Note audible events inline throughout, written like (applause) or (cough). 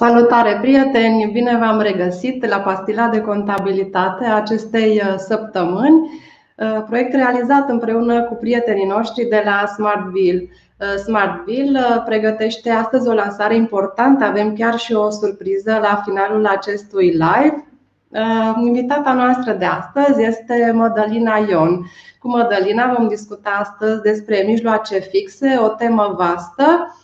Salutare prieteni! Bine v-am regăsit la pastila de contabilitate a acestei uh, săptămâni, uh, proiect realizat împreună cu prietenii noștri de la Smartville. Uh, Smartville pregătește astăzi o lansare importantă, avem chiar și o surpriză la finalul acestui live. Invitata noastră de astăzi este Mădălina Ion. Cu Mădălina vom discuta astăzi despre mijloace fixe, o temă vastă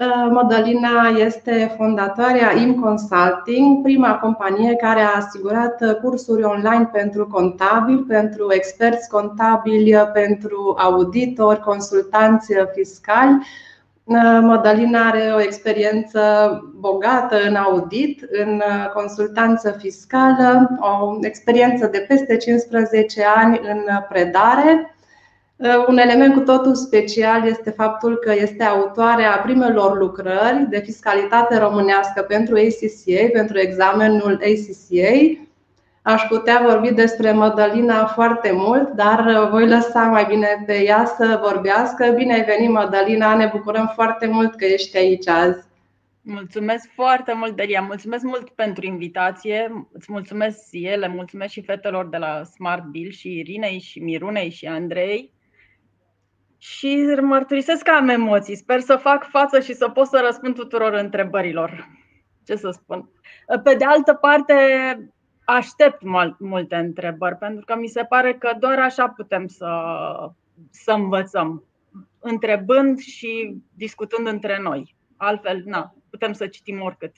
Uh, Mădălina este fondatoarea IM Consulting, prima companie care a asigurat cursuri online pentru contabili, pentru experți contabili, pentru auditori, consultanți fiscali. Uh, Mădălina are o experiență bogată în audit, în consultanță fiscală, o experiență de peste 15 ani în predare Uh, un element cu totul special este faptul că este autoarea primelor lucrări de fiscalitate românească pentru ACCA, pentru examenul ACCA. Aș putea vorbi despre Mădălina foarte mult, dar voi lăsa mai bine pe ea să vorbească. Bine ai venit, Mădălina! Ne bucurăm foarte mult că ești aici azi. Mulțumesc foarte mult, Delia. Mulțumesc mult pentru invitație. Îți mulțumesc ele, mulțumesc și fetelor de la Smart Bill și Irinei și Mirunei și Andrei și mărturisesc că am emoții. Sper să fac față și să pot să răspund tuturor întrebărilor. Ce să spun? Pe de altă parte, aștept multe întrebări, pentru că mi se pare că doar așa putem să, să învățăm, întrebând și discutând între noi. Altfel, na, putem să citim oricât.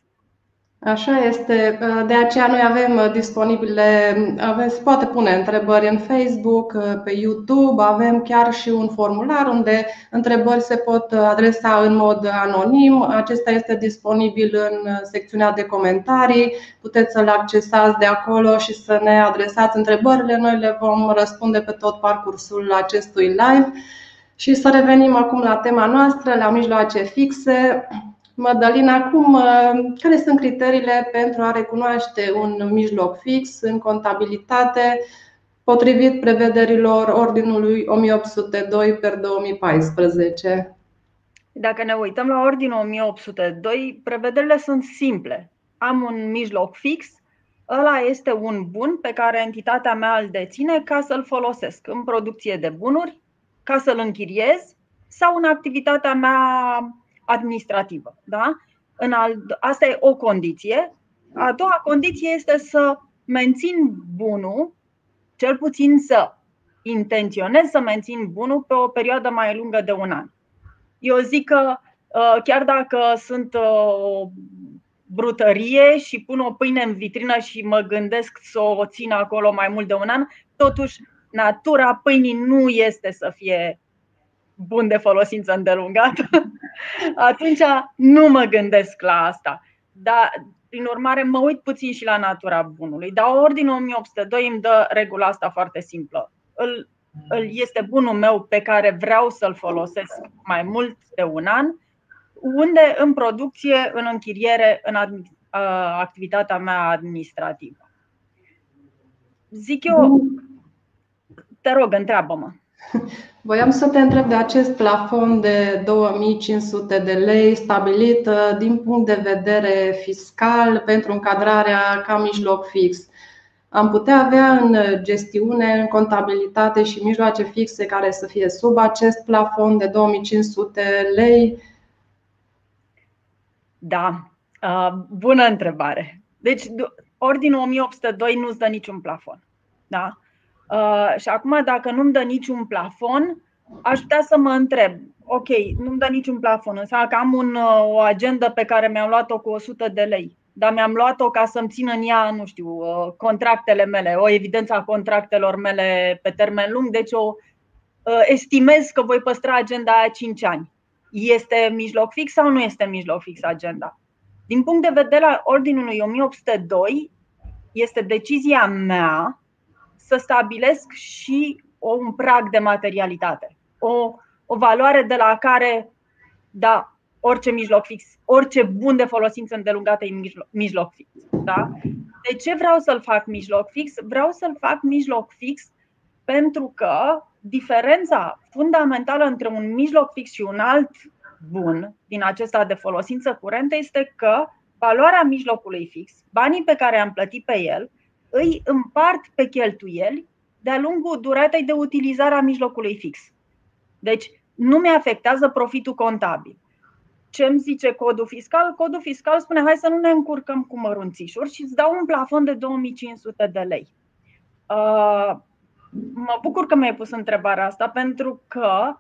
Așa este. De aceea noi avem disponibile, avem, se poate pune întrebări în Facebook, pe YouTube, avem chiar și un formular unde întrebări se pot adresa în mod anonim. Acesta este disponibil în secțiunea de comentarii. Puteți să-l accesați de acolo și să ne adresați întrebările. Noi le vom răspunde pe tot parcursul acestui live. Și să revenim acum la tema noastră, la mijloace fixe. Mădălina, cum, uh, care sunt criteriile pentru a recunoaște un mijloc fix în contabilitate potrivit prevederilor Ordinului 1802 per 2014? Dacă ne uităm la Ordinul 1802, prevederile sunt simple. Am un mijloc fix, ăla este un bun pe care entitatea mea îl deține ca să-l folosesc în producție de bunuri, ca să-l închiriez sau în activitatea mea administrativă. Da? În al, asta e o condiție. A doua condiție este să mențin bunul, cel puțin să intenționez să mențin bunul pe o perioadă mai lungă de un an. Eu zic că uh, chiar dacă sunt uh, o brutărie și pun o pâine în vitrină și mă gândesc să o țin acolo mai mult de un an, totuși natura pâinii nu este să fie bun de folosință îndelungată, (laughs) atunci nu mă gândesc la asta. Dar, prin urmare, mă uit puțin și la natura bunului. Dar Ordinul 1802 îmi dă regula asta foarte simplă. Îl, îl este bunul meu pe care vreau să-l folosesc mai mult de un an, unde în producție, în închiriere, în activitatea mea administrativă. Zic eu, te rog, întreabă-mă. (laughs) Voiam să te întreb de acest plafon de 2500 de lei stabilit uh, din punct de vedere fiscal pentru încadrarea ca mijloc fix. Am putea avea în gestiune, în contabilitate și mijloace fixe care să fie sub acest plafon de 2500 lei? Da, uh, bună întrebare. Deci, Ordinul 1802 nu-ți dă niciun plafon. Da? Uh, și acum, dacă nu-mi dă niciun plafon, aș putea să mă întreb, ok, nu-mi dă niciun plafon, înseamnă că am un, uh, o agendă pe care mi-am luat-o cu 100 de lei, dar mi-am luat-o ca să-mi țin în ea, nu știu, uh, contractele mele, o evidență a contractelor mele pe termen lung, deci o estimez că voi păstra agenda aia 5 ani. Este mijloc fix sau nu este mijloc fix agenda? Din punct de vedere al Ordinului 1802, este decizia mea să stabilesc și un prag de materialitate, o, o valoare de la care, da, orice mijloc fix, orice bun de folosință îndelungată e mijloc, mijloc fix. Da? De ce vreau să-l fac mijloc fix? Vreau să-l fac mijloc fix pentru că diferența fundamentală între un mijloc fix și un alt bun din acesta de folosință curentă este că valoarea mijlocului fix, banii pe care am plătit pe el, îi împart pe cheltuieli de-a lungul duratei de utilizare a mijlocului fix. Deci nu mi afectează profitul contabil. Ce îmi zice codul fiscal? Codul fiscal spune hai să nu ne încurcăm cu mărunțișuri și îți dau un plafon de 2500 de lei. Uh, mă bucur că mi-ai pus întrebarea asta pentru că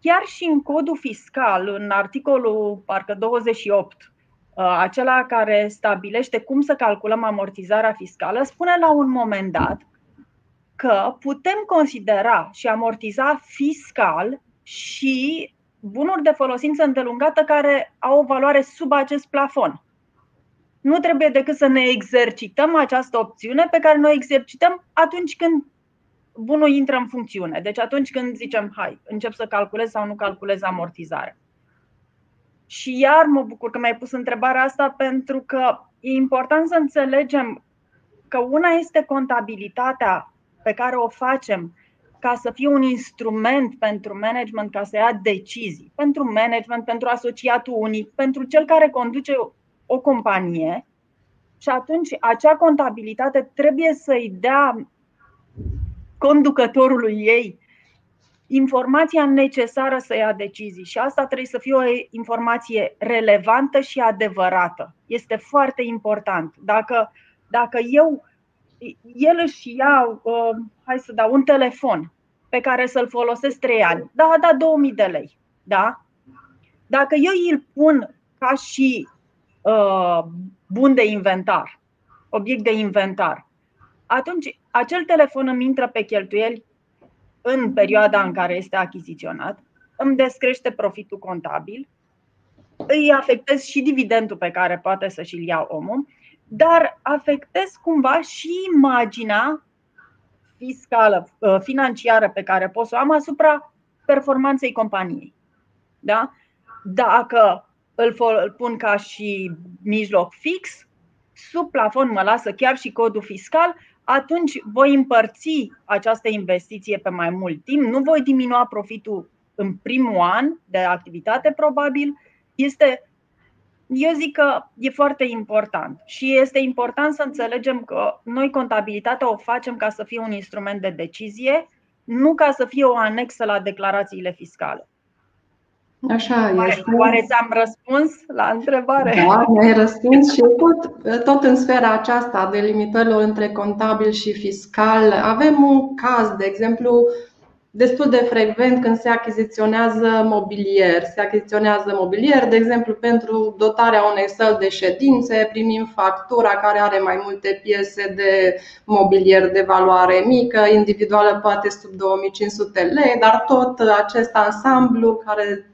chiar și în codul fiscal, în articolul parcă 28, uh, acela care stabilește cum să calculăm amortizarea fiscală, spune la un moment dat că putem considera și amortiza fiscal și bunuri de folosință îndelungată care au o valoare sub acest plafon. Nu trebuie decât să ne exercităm această opțiune pe care noi o exercităm atunci când bunul intră în funcțiune. Deci atunci când zicem, hai, încep să calculez sau nu calculez amortizarea. Și iar mă bucur că mi-ai pus întrebarea asta pentru că e important să înțelegem că una este contabilitatea pe care o facem ca să fie un instrument pentru management, ca să ia decizii, pentru management, pentru asociatul unic, pentru cel care conduce o companie. Și atunci acea contabilitate trebuie să-i dea conducătorului ei informația necesară să ia decizii și asta trebuie să fie o informație relevantă și adevărată. Este foarte important. Dacă, dacă eu, el își ia, uh, hai să dau, un telefon pe care să-l folosesc 3 ani, da, da, 2000 de lei, da? Dacă eu îl pun ca și uh, bun de inventar, obiect de inventar, atunci acel telefon îmi intră pe cheltuieli în perioada în care este achiziționat, îmi descrește profitul contabil, îi afectez și dividendul pe care poate să și-l ia omul, dar afectez cumva și imaginea fiscală, uh, financiară pe care pot să o am asupra performanței companiei. Da? Dacă îl pun ca și mijloc fix, sub plafon mă lasă chiar și codul fiscal, atunci voi împărți această investiție pe mai mult timp, nu voi diminua profitul în primul an de activitate, probabil. Este, eu zic că e foarte important și este important să înțelegem că noi contabilitatea o facem ca să fie un instrument de decizie, nu ca să fie o anexă la declarațiile fiscale. Așa oare, este. Oare ți-am răspuns la întrebare? Da, mi-ai răspuns și tot, tot în sfera aceasta de limitărilor între contabil și fiscal. Avem un caz, de exemplu, destul de frecvent când se achiziționează mobilier. Se achiziționează mobilier, de exemplu, pentru dotarea unei săli de ședințe, primim factura care are mai multe piese de mobilier de valoare mică, individuală poate sub 2500 lei, dar tot acest ansamblu care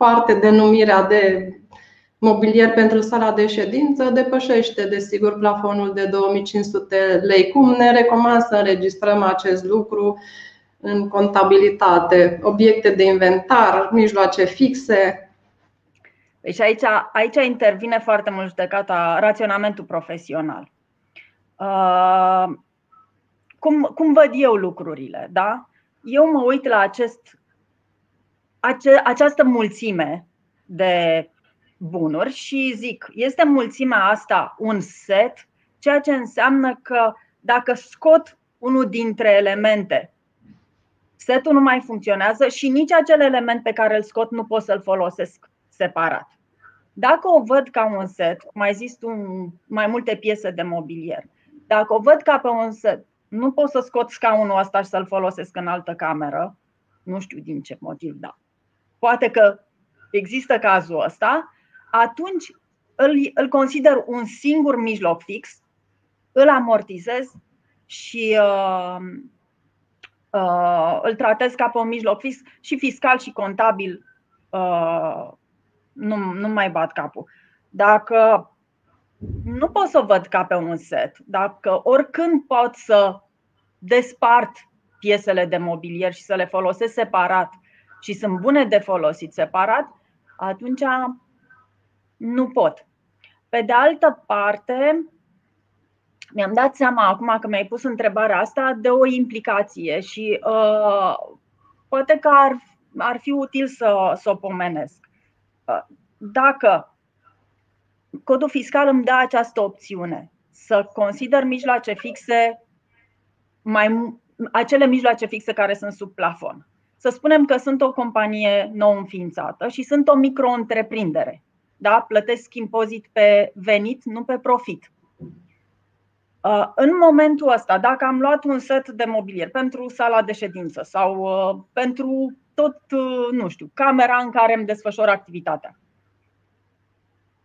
parte denumirea de mobilier pentru sala de ședință depășește, desigur, plafonul de 2500 lei. Cum ne recomand să înregistrăm acest lucru în contabilitate? Obiecte de inventar, mijloace fixe? Deci aici, aici intervine foarte mult judecata, raționamentul profesional. Uh, cum, cum văd eu lucrurile? Da? Eu mă uit la acest ace- această mulțime de bunuri și zic, este mulțimea asta un set, ceea ce înseamnă că dacă scot unul dintre elemente, setul nu mai funcționează și nici acel element pe care îl scot nu pot să-l folosesc separat. Dacă o văd ca un set, mai zis un, mai multe piese de mobilier, dacă o văd ca pe un set, nu pot să scot scaunul ăsta și să-l folosesc în altă cameră, nu știu din ce motiv, da poate că există cazul ăsta, atunci îl, îl consider un singur mijloc fix, îl amortizez și uh, uh, îl tratez ca pe un mijloc fix și fiscal și contabil uh, nu, nu mai bat capul. Dacă nu pot să văd ca pe un set, dacă oricând pot să despart piesele de mobilier și să le folosesc separat și sunt bune de folosit separat, atunci nu pot. Pe de altă parte, mi-am dat seama acum că mi-ai pus întrebarea asta de o implicație și uh, poate că ar, ar fi util să, să o pomenesc. Uh, dacă codul fiscal îmi dă această opțiune să consider mijloace fixe mai, acele mijloace fixe care sunt sub plafon. Să spunem că sunt o companie nou înființată și sunt o micro-întreprindere. Da? Plătesc impozit pe venit, nu pe profit. Uh, în momentul ăsta, dacă am luat un set de mobilier pentru sala de ședință sau uh, pentru tot, uh, nu știu, camera în care îmi desfășor activitatea,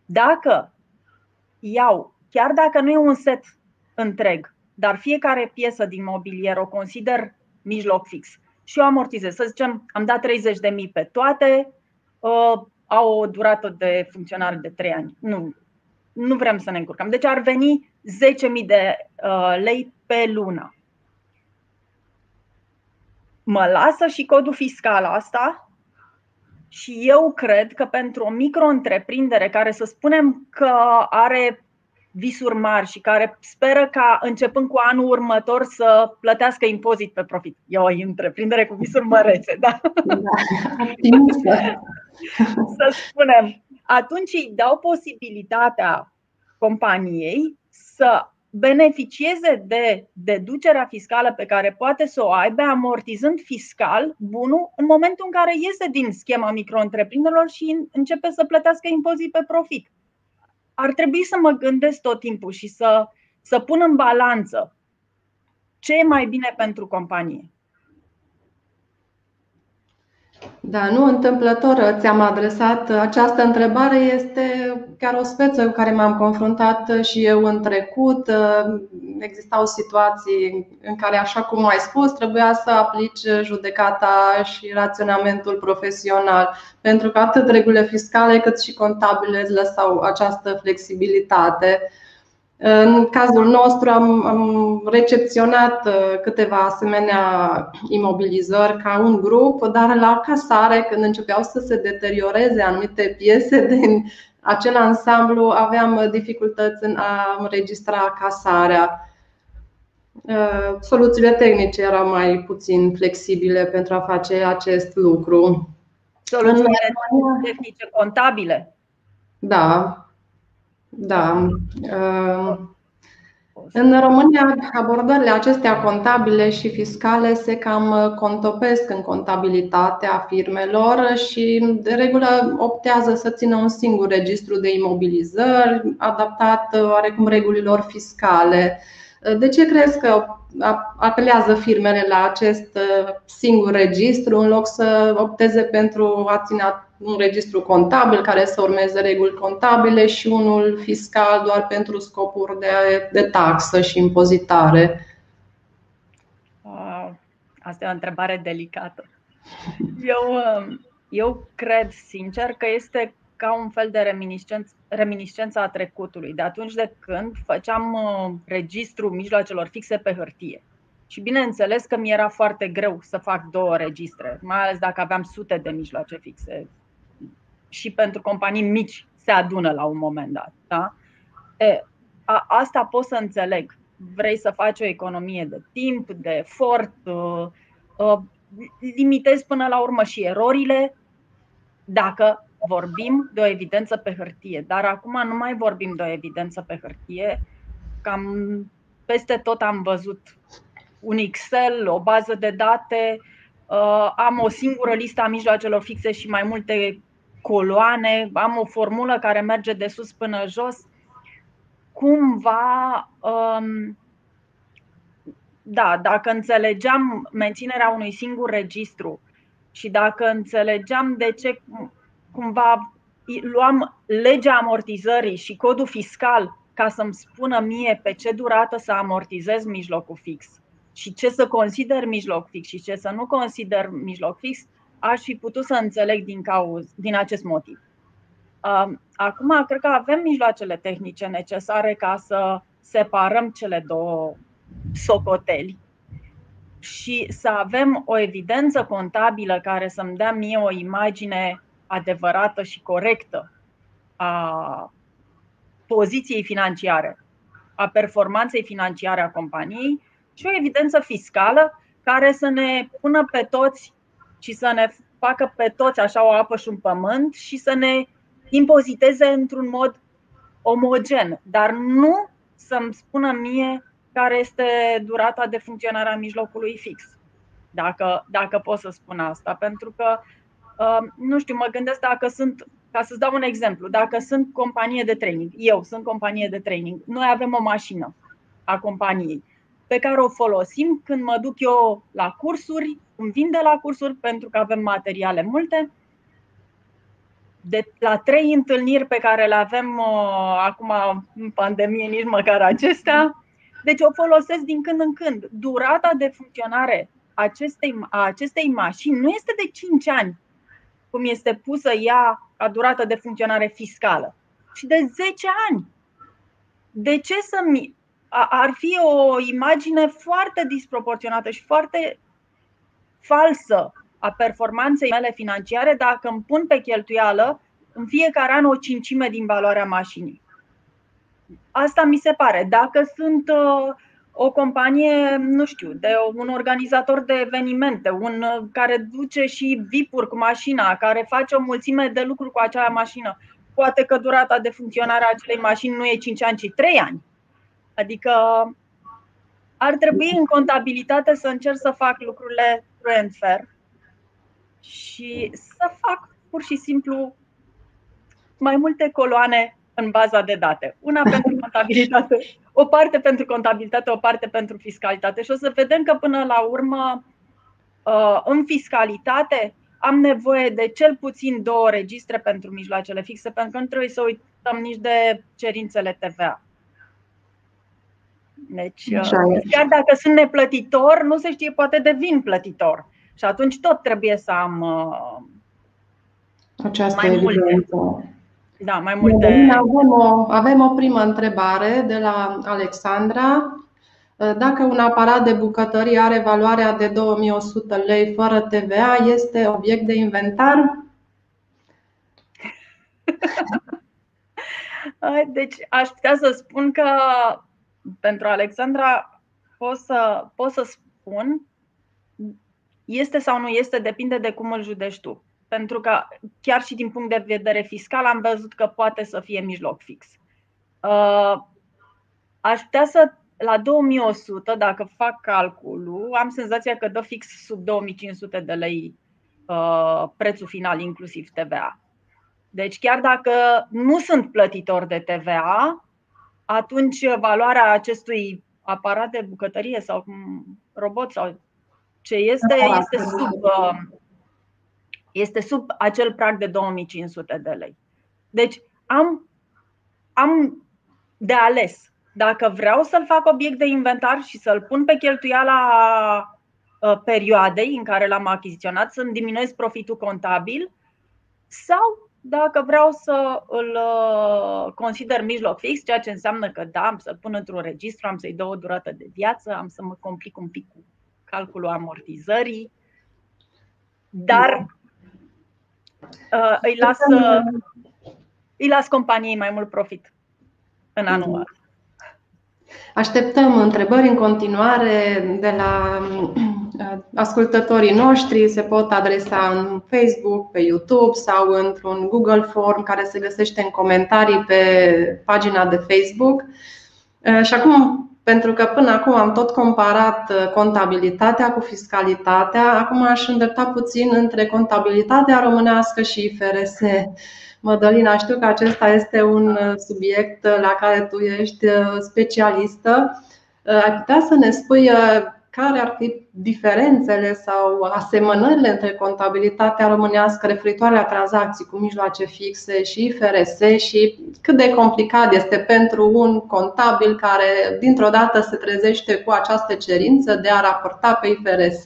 dacă iau, chiar dacă nu e un set întreg, dar fiecare piesă din mobilier o consider mijloc fix și o amortizez, să zicem, am dat 30.000 pe toate, au o durată de funcționare de 3 ani. Nu, nu vrem să ne încurcăm. Deci ar veni 10.000 de uh, lei pe lună. Mă lasă și codul fiscal asta și eu cred că pentru o micro-întreprindere care să spunem că are visuri mari și care speră ca începând cu anul următor să plătească impozit pe profit. E o întreprindere cu visuri mărețe, da? da (laughs) să spunem. Atunci îi dau posibilitatea companiei să beneficieze de deducerea fiscală pe care poate să o aibă amortizând fiscal bunul în momentul în care iese din schema micro și începe să plătească impozit pe profit. Ar trebui să mă gândesc tot timpul și să, să pun în balanță ce e mai bine pentru companie. Da, nu întâmplător ți-am adresat această întrebare. Este chiar o speță cu care m-am confruntat și eu în trecut. Existau situații în care, așa cum ai spus, trebuia să aplici judecata și raționamentul profesional, pentru că atât regulile fiscale cât și contabile îți lăsau această flexibilitate. În cazul nostru am, am recepționat uh, câteva asemenea imobilizări ca un grup, dar la casare, când începeau să se deterioreze anumite piese (laughs) din acel ansamblu, aveam dificultăți în a înregistra casarea. Uh, soluțiile tehnice erau mai puțin flexibile pentru a face acest lucru. Soluțiile tehnice contabile? Da, da. Uh, în România, abordările acestea contabile și fiscale se cam contopesc în contabilitatea firmelor și, de regulă, optează să țină un singur registru de imobilizări, adaptat oarecum regulilor fiscale. De ce crezi că apelează firmele la acest singur registru în loc să opteze pentru a ține un registru contabil care să urmeze reguli contabile și unul fiscal doar pentru scopuri de, de taxă și impozitare? Asta e o întrebare delicată. Eu, um, eu cred sincer că este ca un fel de reminiscență, reminiscență a trecutului, de atunci de când făceam uh, registru mijloacelor fixe pe hârtie. Și bineînțeles că mi era foarte greu să fac două registre, mai ales dacă aveam sute de mijloace fixe și pentru companii mici se adună la un moment dat. Da? E, a, asta pot să înțeleg. Vrei să faci o economie de timp, de efort, uh, uh, limitezi până la urmă și erorile dacă vorbim de o evidență pe hârtie. Dar acum nu mai vorbim de o evidență pe hârtie. Cam peste tot am văzut un Excel, o bază de date, uh, am o singură listă a mijloacelor fixe și mai multe coloane, am o formulă care merge de sus până jos. Cumva, um, da, dacă înțelegeam menținerea unui singur registru și dacă înțelegeam de ce cumva luam legea amortizării și codul fiscal ca să-mi spună mie pe ce durată să amortizez mijlocul fix și ce să consider mijloc fix și ce să nu consider mijloc fix, aș fi putut să înțeleg din, cauz, din acest motiv. Acum, cred că avem mijloacele tehnice necesare ca să separăm cele două socoteli și să avem o evidență contabilă care să-mi dea mie o imagine adevărată și corectă a poziției financiare, a performanței financiare a companiei și o evidență fiscală care să ne pună pe toți și să ne facă pe toți așa o apă și un pământ și să ne impoziteze într-un mod omogen, dar nu să-mi spună mie care este durata de funcționare a mijlocului fix. Dacă, dacă pot să spun asta. Pentru că, uh, nu știu, mă gândesc dacă sunt, ca să-ți dau un exemplu, dacă sunt companie de training, eu sunt companie de training, noi avem o mașină a companiei pe care o folosim când mă duc eu la cursuri, îmi vin de la cursuri pentru că avem materiale multe. De la trei întâlniri pe care le avem uh, acum în pandemie, nici măcar acestea, deci o folosesc din când în când. Durata de funcționare acestei, a acestei mașini nu este de 5 ani, cum este pusă ea ca durată de funcționare fiscală, ci de 10 ani. De ce să-mi ar fi o imagine foarte disproporționată și foarte falsă a performanței mele financiare dacă îmi pun pe cheltuială în fiecare an o cincime din valoarea mașinii. Asta mi se pare. Dacă sunt uh, o companie, nu știu, de un organizator de evenimente, un uh, care duce și vipuri cu mașina, care face o mulțime de lucruri cu acea mașină, poate că durata de funcționare a acelei mașini nu e 5 ani, ci 3 ani Adică ar trebui în contabilitate să încerc să fac lucrurile true and fair și să fac pur și simplu mai multe coloane în baza de date. Una (laughs) pentru contabilitate, o parte pentru contabilitate, o parte pentru fiscalitate. Și o să vedem că până la urmă, uh, în fiscalitate, am nevoie de cel puțin două registre pentru mijloacele fixe, pentru că nu trebuie să uităm nici de cerințele TVA. Deci, Așa uh, chiar dacă sunt neplătitor, nu se știe, poate devin plătitor. Și atunci tot trebuie să am uh, Această mai multe. Da, mai multe. Avem o, avem o primă întrebare de la Alexandra. Uh, dacă un aparat de bucătărie are valoarea de 2100 lei fără TVA, este obiect de inventar? (laughs) Deci aș putea să spun că pentru Alexandra pot să, pot să spun este sau nu este, depinde de cum îl judești tu. Pentru că chiar și din punct de vedere fiscal am văzut că poate să fie mijloc fix. Uh, aș putea să, la 2100, dacă fac calculul, am senzația că dă fix sub 2500 de lei uh, prețul final, inclusiv TVA. Deci chiar dacă nu sunt plătitor de TVA, atunci valoarea acestui aparat de bucătărie sau robot sau ce este, da, este sub, uh, este sub acel prag de 2500 de lei. Deci am, am de ales dacă vreau să-l fac obiect de inventar și să-l pun pe cheltuiala uh, perioadei în care l-am achiziționat, să-mi diminuez profitul contabil sau dacă vreau să îl uh, consider mijloc fix, ceea ce înseamnă că da, am să-l pun într-un registru, am să-i dau o durată de viață, am să mă complic un pic cu calculul amortizării, dar uh, îi las, uh, îi las companiei mai mult profit în anul ăla. Așteptăm întrebări în continuare de la ascultătorii noștri se pot adresa în Facebook, pe YouTube sau într-un Google Form care se găsește în comentarii pe pagina de Facebook. Și acum, pentru că până acum am tot comparat contabilitatea cu fiscalitatea, acum aș îndrepta puțin între contabilitatea românească și IFRS. Mădălina, știu că acesta este un subiect la care tu ești specialistă. Ai putea să ne spui care ar fi diferențele sau asemănările între contabilitatea românească referitoare la tranzacții cu mijloace fixe și IFRS și cât de complicat este pentru un contabil care dintr-o dată se trezește cu această cerință de a raporta pe IFRS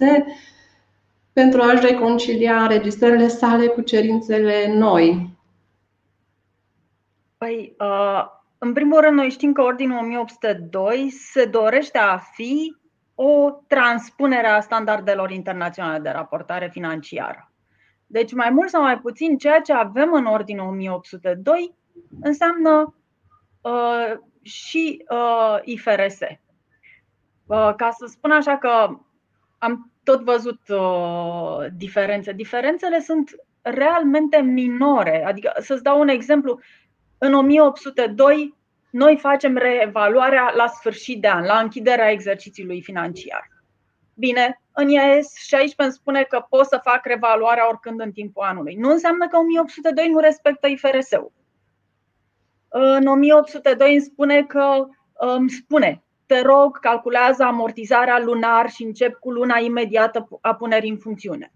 pentru a-și reconcilia înregistrările sale cu cerințele noi. Păi, uh, în primul rând, noi știm că Ordinul 1802 se dorește a fi o transpunere a standardelor internaționale de raportare financiară. Deci, mai mult sau mai puțin, ceea ce avem în Ordinul 1802 înseamnă uh, și uh, IFRS. Uh, ca să spun așa că am tot văzut uh, diferențe. Diferențele sunt realmente minore. Adică, să-ți dau un exemplu, în 1802 noi facem reevaluarea la sfârșit de an, la închiderea exercițiului financiar. Bine, în IAS 16 spune că pot să fac revaluarea oricând în timpul anului. Nu înseamnă că 1802 nu respectă IFRS-ul. În 1802 îmi spune că îmi spune, te rog, calculează amortizarea lunar și încep cu luna imediată a punerii în funcțiune.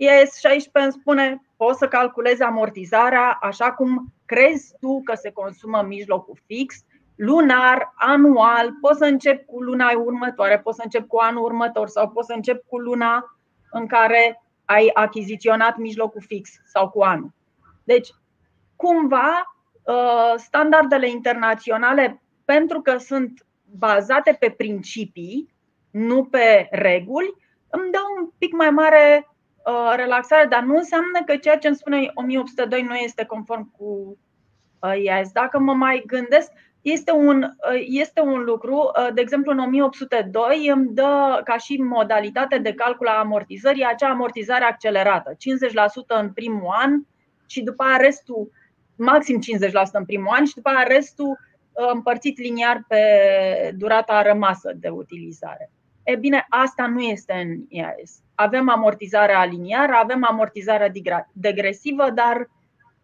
IAS 16 îmi spune, poți să calculezi amortizarea așa cum crezi tu că se consumă mijlocul fix, lunar, anual, poți să încep cu luna următoare, poți să încep cu anul următor sau poți să încep cu luna în care ai achiziționat mijlocul fix sau cu anul. Deci, cumva, uh, standardele internaționale, pentru că sunt bazate pe principii, nu pe reguli, îmi dau un pic mai mare uh, relaxare, dar nu înseamnă că ceea ce îmi spune 1802 nu este conform cu IAS. Uh, Dacă mă mai gândesc, este un, uh, este un lucru, uh, de exemplu în 1802 îmi dă ca și modalitate de calcul a amortizării acea amortizare accelerată, 50% în primul an și după aia restul, maxim 50% în primul an și după aia restul uh, împărțit liniar pe durata rămasă de utilizare. E bine, asta nu este în IAS. Avem amortizarea liniară, avem amortizarea degresivă, dar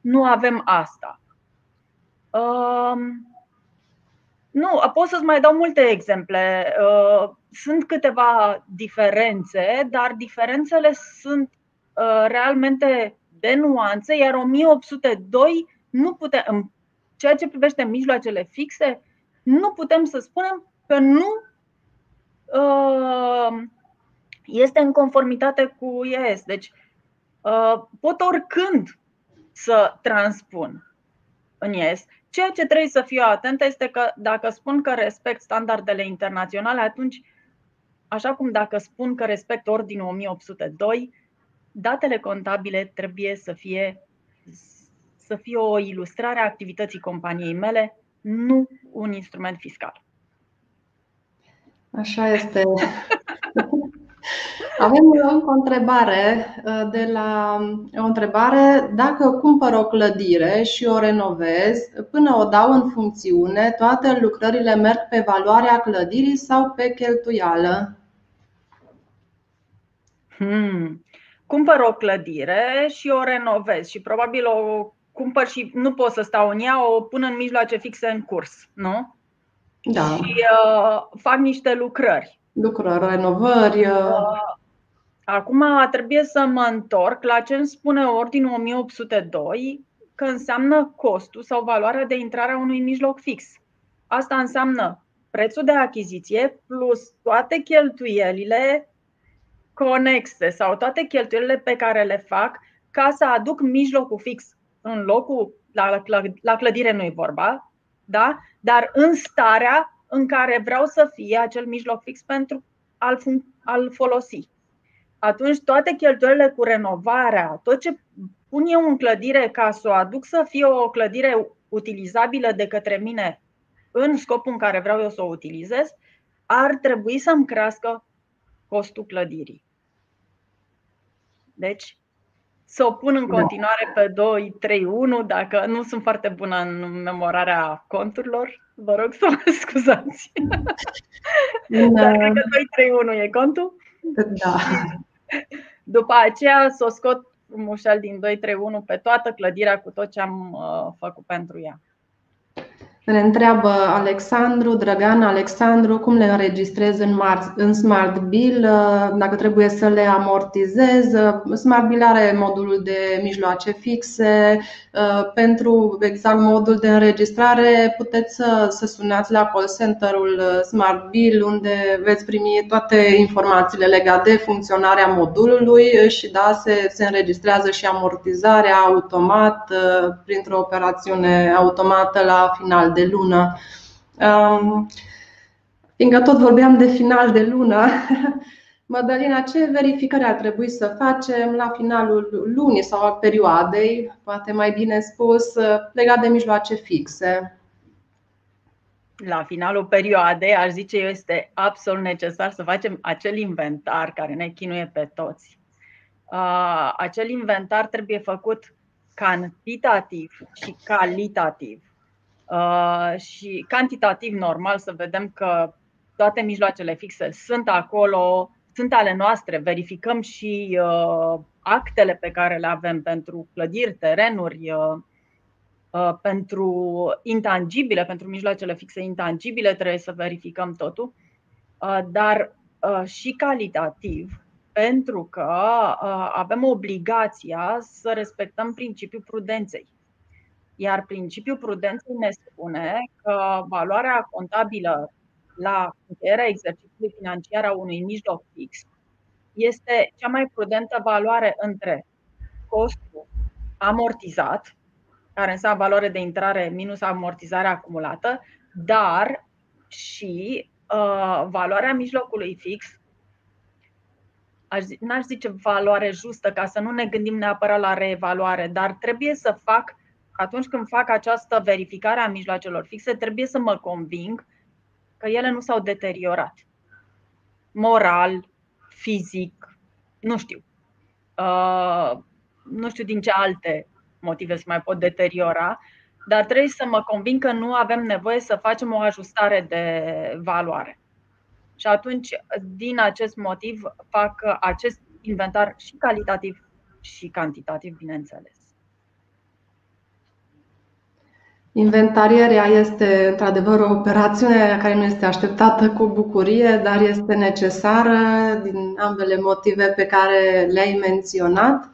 nu avem asta. Um, nu, pot să-ți mai dau multe exemple. Uh, sunt câteva diferențe, dar diferențele sunt uh, realmente de nuanțe, iar 1802 nu putem, în ceea ce privește mijloacele fixe, nu putem să spunem că nu uh, este în conformitate cu IES. Deci pot oricând să transpun în IES. Ceea ce trebuie să fiu atentă este că dacă spun că respect standardele internaționale, atunci, așa cum dacă spun că respect Ordinul 1802, datele contabile trebuie să fie, să fie o ilustrare a activității companiei mele, nu un instrument fiscal. Așa este. (laughs) Avem încă o întrebare uh, de la o întrebare dacă cumpăr o clădire și o renovez, până o dau în funcțiune, toate lucrările merg pe valoarea clădirii sau pe cheltuială? Hmm. Cumpăr o clădire și o renovez și probabil o cumpăr și nu pot să stau în ea, o pun în mijloace fixe în curs, nu? Da. Și uh, fac niște lucrări. Lucrări, renovări. Uh... Acum trebuie să mă întorc la ce îmi spune Ordinul 1802, că înseamnă costul sau valoarea de intrare a unui mijloc fix. Asta înseamnă prețul de achiziție plus toate cheltuielile conexe sau toate cheltuielile pe care le fac ca să aduc mijlocul fix în locul, la, la clădire nu e vorba, da? dar în starea în care vreau să fie acel mijloc fix pentru a-l, a-l folosi atunci toate cheltuielile cu renovarea, tot ce pun eu în clădire ca să o aduc să fie o clădire utilizabilă de către mine în scopul în care vreau eu să o utilizez, ar trebui să-mi crească costul clădirii. Deci, să o pun în da. continuare pe 2, 3, 1, dacă nu sunt foarte bună în memorarea conturilor, vă rog să mă (laughs) scuzați. Da. Dar cred că 2, 3, 1 e contul. Da. După aceea să o scot mușel din 231 pe toată clădirea cu tot ce am uh, făcut pentru ea. Ne întreabă Alexandru, Drăgan Alexandru, cum le înregistrez în, în Smart Bill, uh, dacă trebuie să le amortizez. Uh, Smart Bill are modulul de mijloace fixe. Uh, pentru exact modul de înregistrare puteți să, să sunați la call center-ul Smart Bill unde veți primi toate informațiile legate de funcționarea modulului și da, se, se înregistrează și amortizarea automat printr-o operațiune automată la final de lună. Fiindcă tot vorbeam de final de lună, (laughs) Madalina, ce verificări ar trebui să facem la finalul lunii sau al perioadei, poate mai bine spus, legat de mijloace fixe? La finalul perioadei, aș zice eu, este absolut necesar să facem acel inventar care ne chinuie pe toți. Acel inventar trebuie făcut cantitativ și calitativ. Uh, și cantitativ normal să vedem că toate mijloacele fixe sunt acolo, sunt ale noastre, verificăm și uh, actele pe care le avem pentru clădiri, terenuri, uh, uh, pentru intangibile, pentru mijloacele fixe intangibile, trebuie să verificăm totul, uh, dar uh, și calitativ, pentru că uh, avem obligația să respectăm principiul prudenței. Iar principiul prudenței ne spune că valoarea contabilă la încheierea exercițiului financiar a unui mijloc fix este cea mai prudentă valoare între costul amortizat, care înseamnă valoare de intrare minus amortizarea acumulată, dar și uh, valoarea mijlocului fix. Aș, n-aș zice valoare justă, ca să nu ne gândim neapărat la reevaluare, dar trebuie să fac, atunci când fac această verificare a mijloacelor fixe, trebuie să mă conving că ele nu s-au deteriorat. Moral, fizic, nu știu. Uh, nu știu din ce alte motive se mai pot deteriora, dar trebuie să mă convin că nu avem nevoie să facem o ajustare de valoare. Și atunci, din acest motiv, fac acest inventar și calitativ și cantitativ, bineînțeles. Inventarierea este într-adevăr o operațiune care nu este așteptată cu bucurie, dar este necesară din ambele motive pe care le-ai menționat.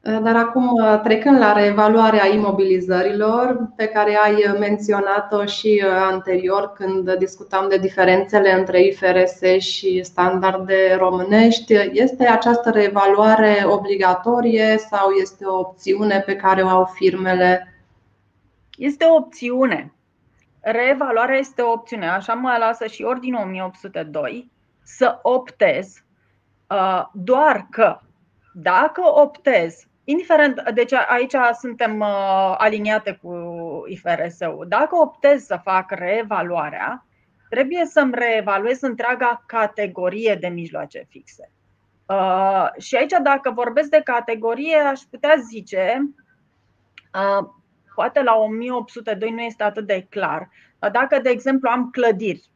Dar acum, trecând la reevaluarea imobilizărilor, pe care ai menționat-o și anterior când discutam de diferențele între IFRS și standarde românești, este această reevaluare obligatorie sau este o opțiune pe care o au firmele este o opțiune. Reevaluarea este o opțiune. Așa mă lasă și Ordinul 1802 să optez uh, doar că dacă optez, indiferent, deci aici suntem uh, aliniate cu IFRS-ul, dacă optez să fac reevaluarea, trebuie să-mi reevaluez întreaga categorie de mijloace fixe. Uh, și aici, dacă vorbesc de categorie, aș putea zice Poate la 1802 nu este atât de clar. Dar dacă, de exemplu, am clădiri,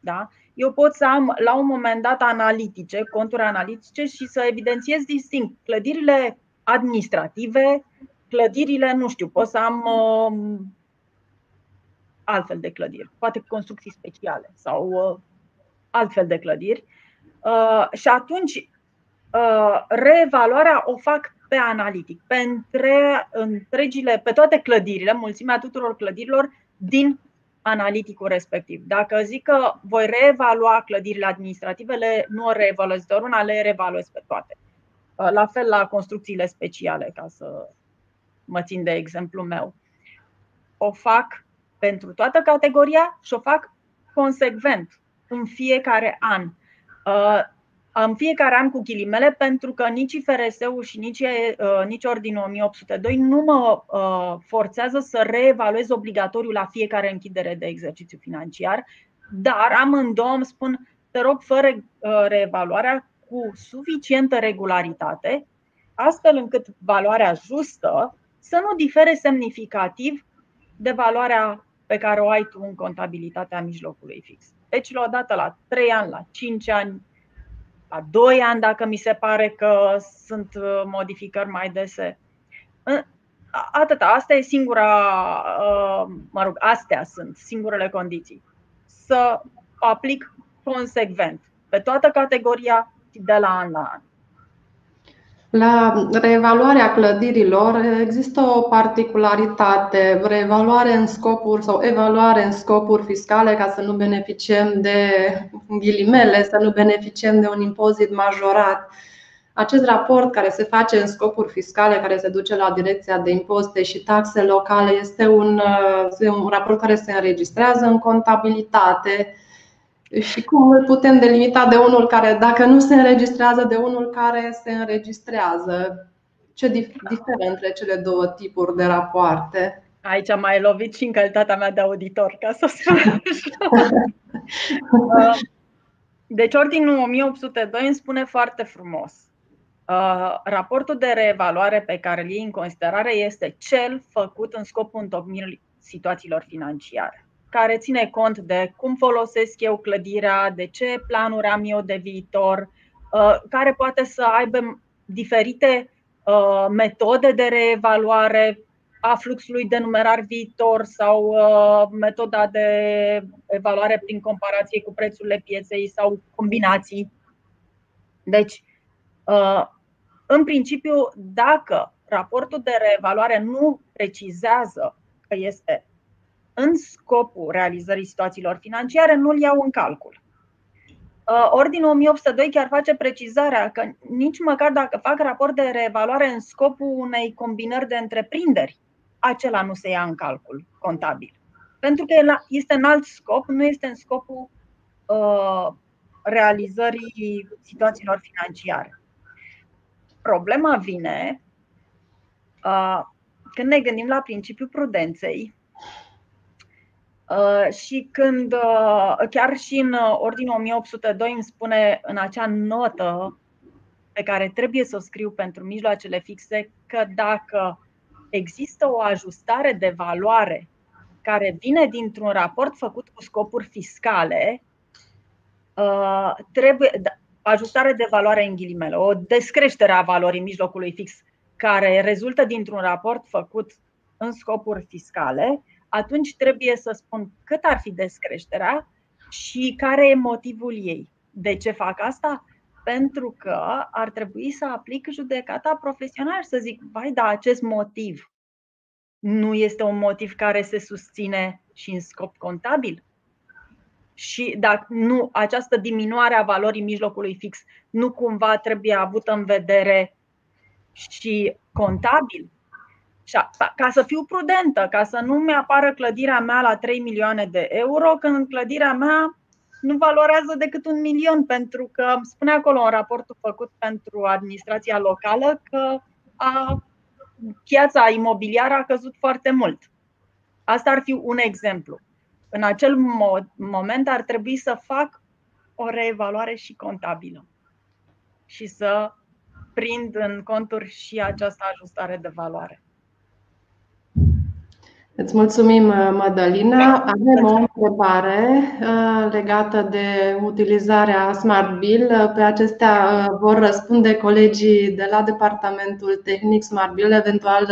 da? eu pot să am la un moment dat analitice, conturi analitice și să evidențiez distinct clădirile administrative, clădirile, nu știu, pot să am uh, altfel de clădiri, poate construcții speciale sau uh, altfel de clădiri. Uh, și atunci, uh, reevaluarea o fac pe analitic, pe între, întregile, pe toate clădirile, mulțimea tuturor clădirilor din analiticul respectiv. Dacă zic că voi reevalua clădirile administrative, le, nu o reevaluez doar una, le reevaluez pe toate. La fel la construcțiile speciale, ca să mă țin de exemplu meu. O fac pentru toată categoria și o fac consecvent în fiecare an în fiecare an cu ghilimele, pentru că nici IFRS-ul și nici, uh, nici Ordinul 1802 nu mă uh, forțează să reevaluez obligatoriu la fiecare închidere de exercițiu financiar, dar amândouă îmi spun, te rog, fără uh, reevaluarea, cu suficientă regularitate, astfel încât valoarea justă să nu difere semnificativ de valoarea pe care o ai tu în contabilitatea mijlocului fix. Deci, la o dată la 3 ani, la 5 ani, la 2 ani dacă mi se pare că sunt uh, modificări mai dese. Atâta, asta e singura, uh, mă rog, astea sunt singurele condiții. Să aplic consecvent pe toată categoria de la an la an. La reevaluarea clădirilor există o particularitate, reevaluare în scopuri sau evaluare în scopuri fiscale ca să nu beneficiem de ghilimele, să nu beneficiem de un impozit majorat. Acest raport care se face în scopuri fiscale, care se duce la Direcția de Impozite și Taxe Locale, este un, un raport care se înregistrează în contabilitate și cum îl putem delimita de unul care, dacă nu se înregistrează, de unul care se înregistrează? Ce diferă între cele două tipuri de rapoarte? Aici am mai lovit și în calitatea mea de auditor, ca să spun (laughs) (laughs) Deci ordinul 1802 îmi spune foarte frumos Uh, raportul de reevaluare pe care îl iei în considerare este cel făcut în scopul întocmirii situațiilor financiare, care ține cont de cum folosesc eu clădirea, de ce planuri am eu de viitor, uh, care poate să aibă diferite uh, metode de reevaluare a fluxului de numerar viitor sau metoda de evaluare prin comparație cu prețurile pieței sau combinații. Deci, în principiu, dacă raportul de reevaluare nu precizează că este în scopul realizării situațiilor financiare, nu-l iau în calcul. Uh, Ordinul 1802 chiar face precizarea că nici măcar dacă fac raport de reevaluare în scopul unei combinări de întreprinderi, acela nu se ia în calcul contabil. Pentru că este în alt scop, nu este în scopul uh, realizării situațiilor financiare. Problema vine uh, când ne gândim la principiul prudenței uh, și când uh, chiar și în Ordinul 1802 îmi spune în acea notă pe care trebuie să o scriu pentru mijloacele fixe că dacă există o ajustare de valoare care vine dintr-un raport făcut cu scopuri fiscale, trebuie, da, ajustare de valoare în ghilimele, o descreștere a valorii mijlocului fix care rezultă dintr-un raport făcut în scopuri fiscale, atunci trebuie să spun cât ar fi descreșterea și care e motivul ei. De ce fac asta? Pentru că ar trebui să aplic judecata profesională și să zic, vai, da, acest motiv nu este un motiv care se susține și în scop contabil? și dacă nu, această diminuare a valorii mijlocului fix nu cumva trebuie avută în vedere și contabil. Ca să fiu prudentă, ca să nu mi-apară clădirea mea la 3 milioane de euro, când clădirea mea nu valorează decât un milion, pentru că spune acolo în raportul făcut pentru administrația locală că a, piața imobiliară a căzut foarte mult. Asta ar fi un exemplu în acel moment ar trebui să fac o reevaluare și contabilă și să prind în conturi și această ajustare de valoare. Îți mulțumim, uh, Madalina. Avem o întrebare uh, legată de utilizarea Smart Bill. Uh, pe acestea vor răspunde colegii de la Departamentul Tehnic Smart Bill, eventual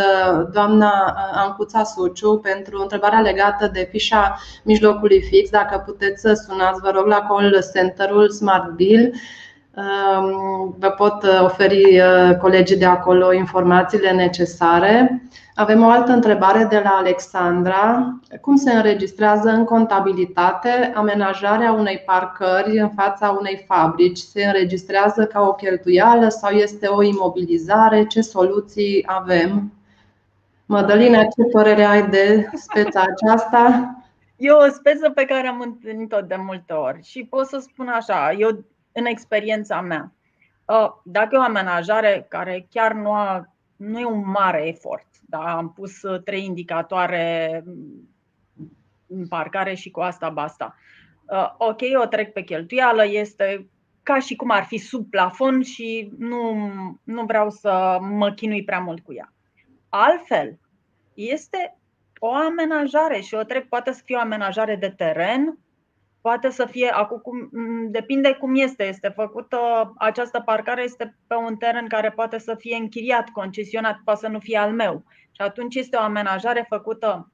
doamna Ancuța Suciu, pentru întrebarea legată de fișa mijlocului fix. Dacă puteți să sunați, vă rog, la call center-ul Smart Bill. Um, vă pot oferi colegii de acolo informațiile necesare. Avem o altă întrebare de la Alexandra. Cum se înregistrează în contabilitate amenajarea unei parcări în fața unei fabrici? Se înregistrează ca o cheltuială sau este o imobilizare? Ce soluții avem? Mădălina, ce părere ai de speța (laughs) aceasta? E o speță pe care am întâlnit-o de multe ori și pot să spun așa, eu în experiența mea, ă, dacă e o amenajare care chiar nu, a, nu e un mare efort, da? Am pus uh, trei indicatoare în parcare și cu asta basta. Uh, ok, o trec pe cheltuială, este ca și cum ar fi sub plafon și nu, nu vreau să mă chinui prea mult cu ea. Altfel, este o amenajare și o trec, poate să fie o amenajare de teren, poate să fie, acum cum, depinde cum este, este făcută, această parcare este pe un teren care poate să fie închiriat, concesionat, poate să nu fie al meu. Și atunci este o amenajare făcută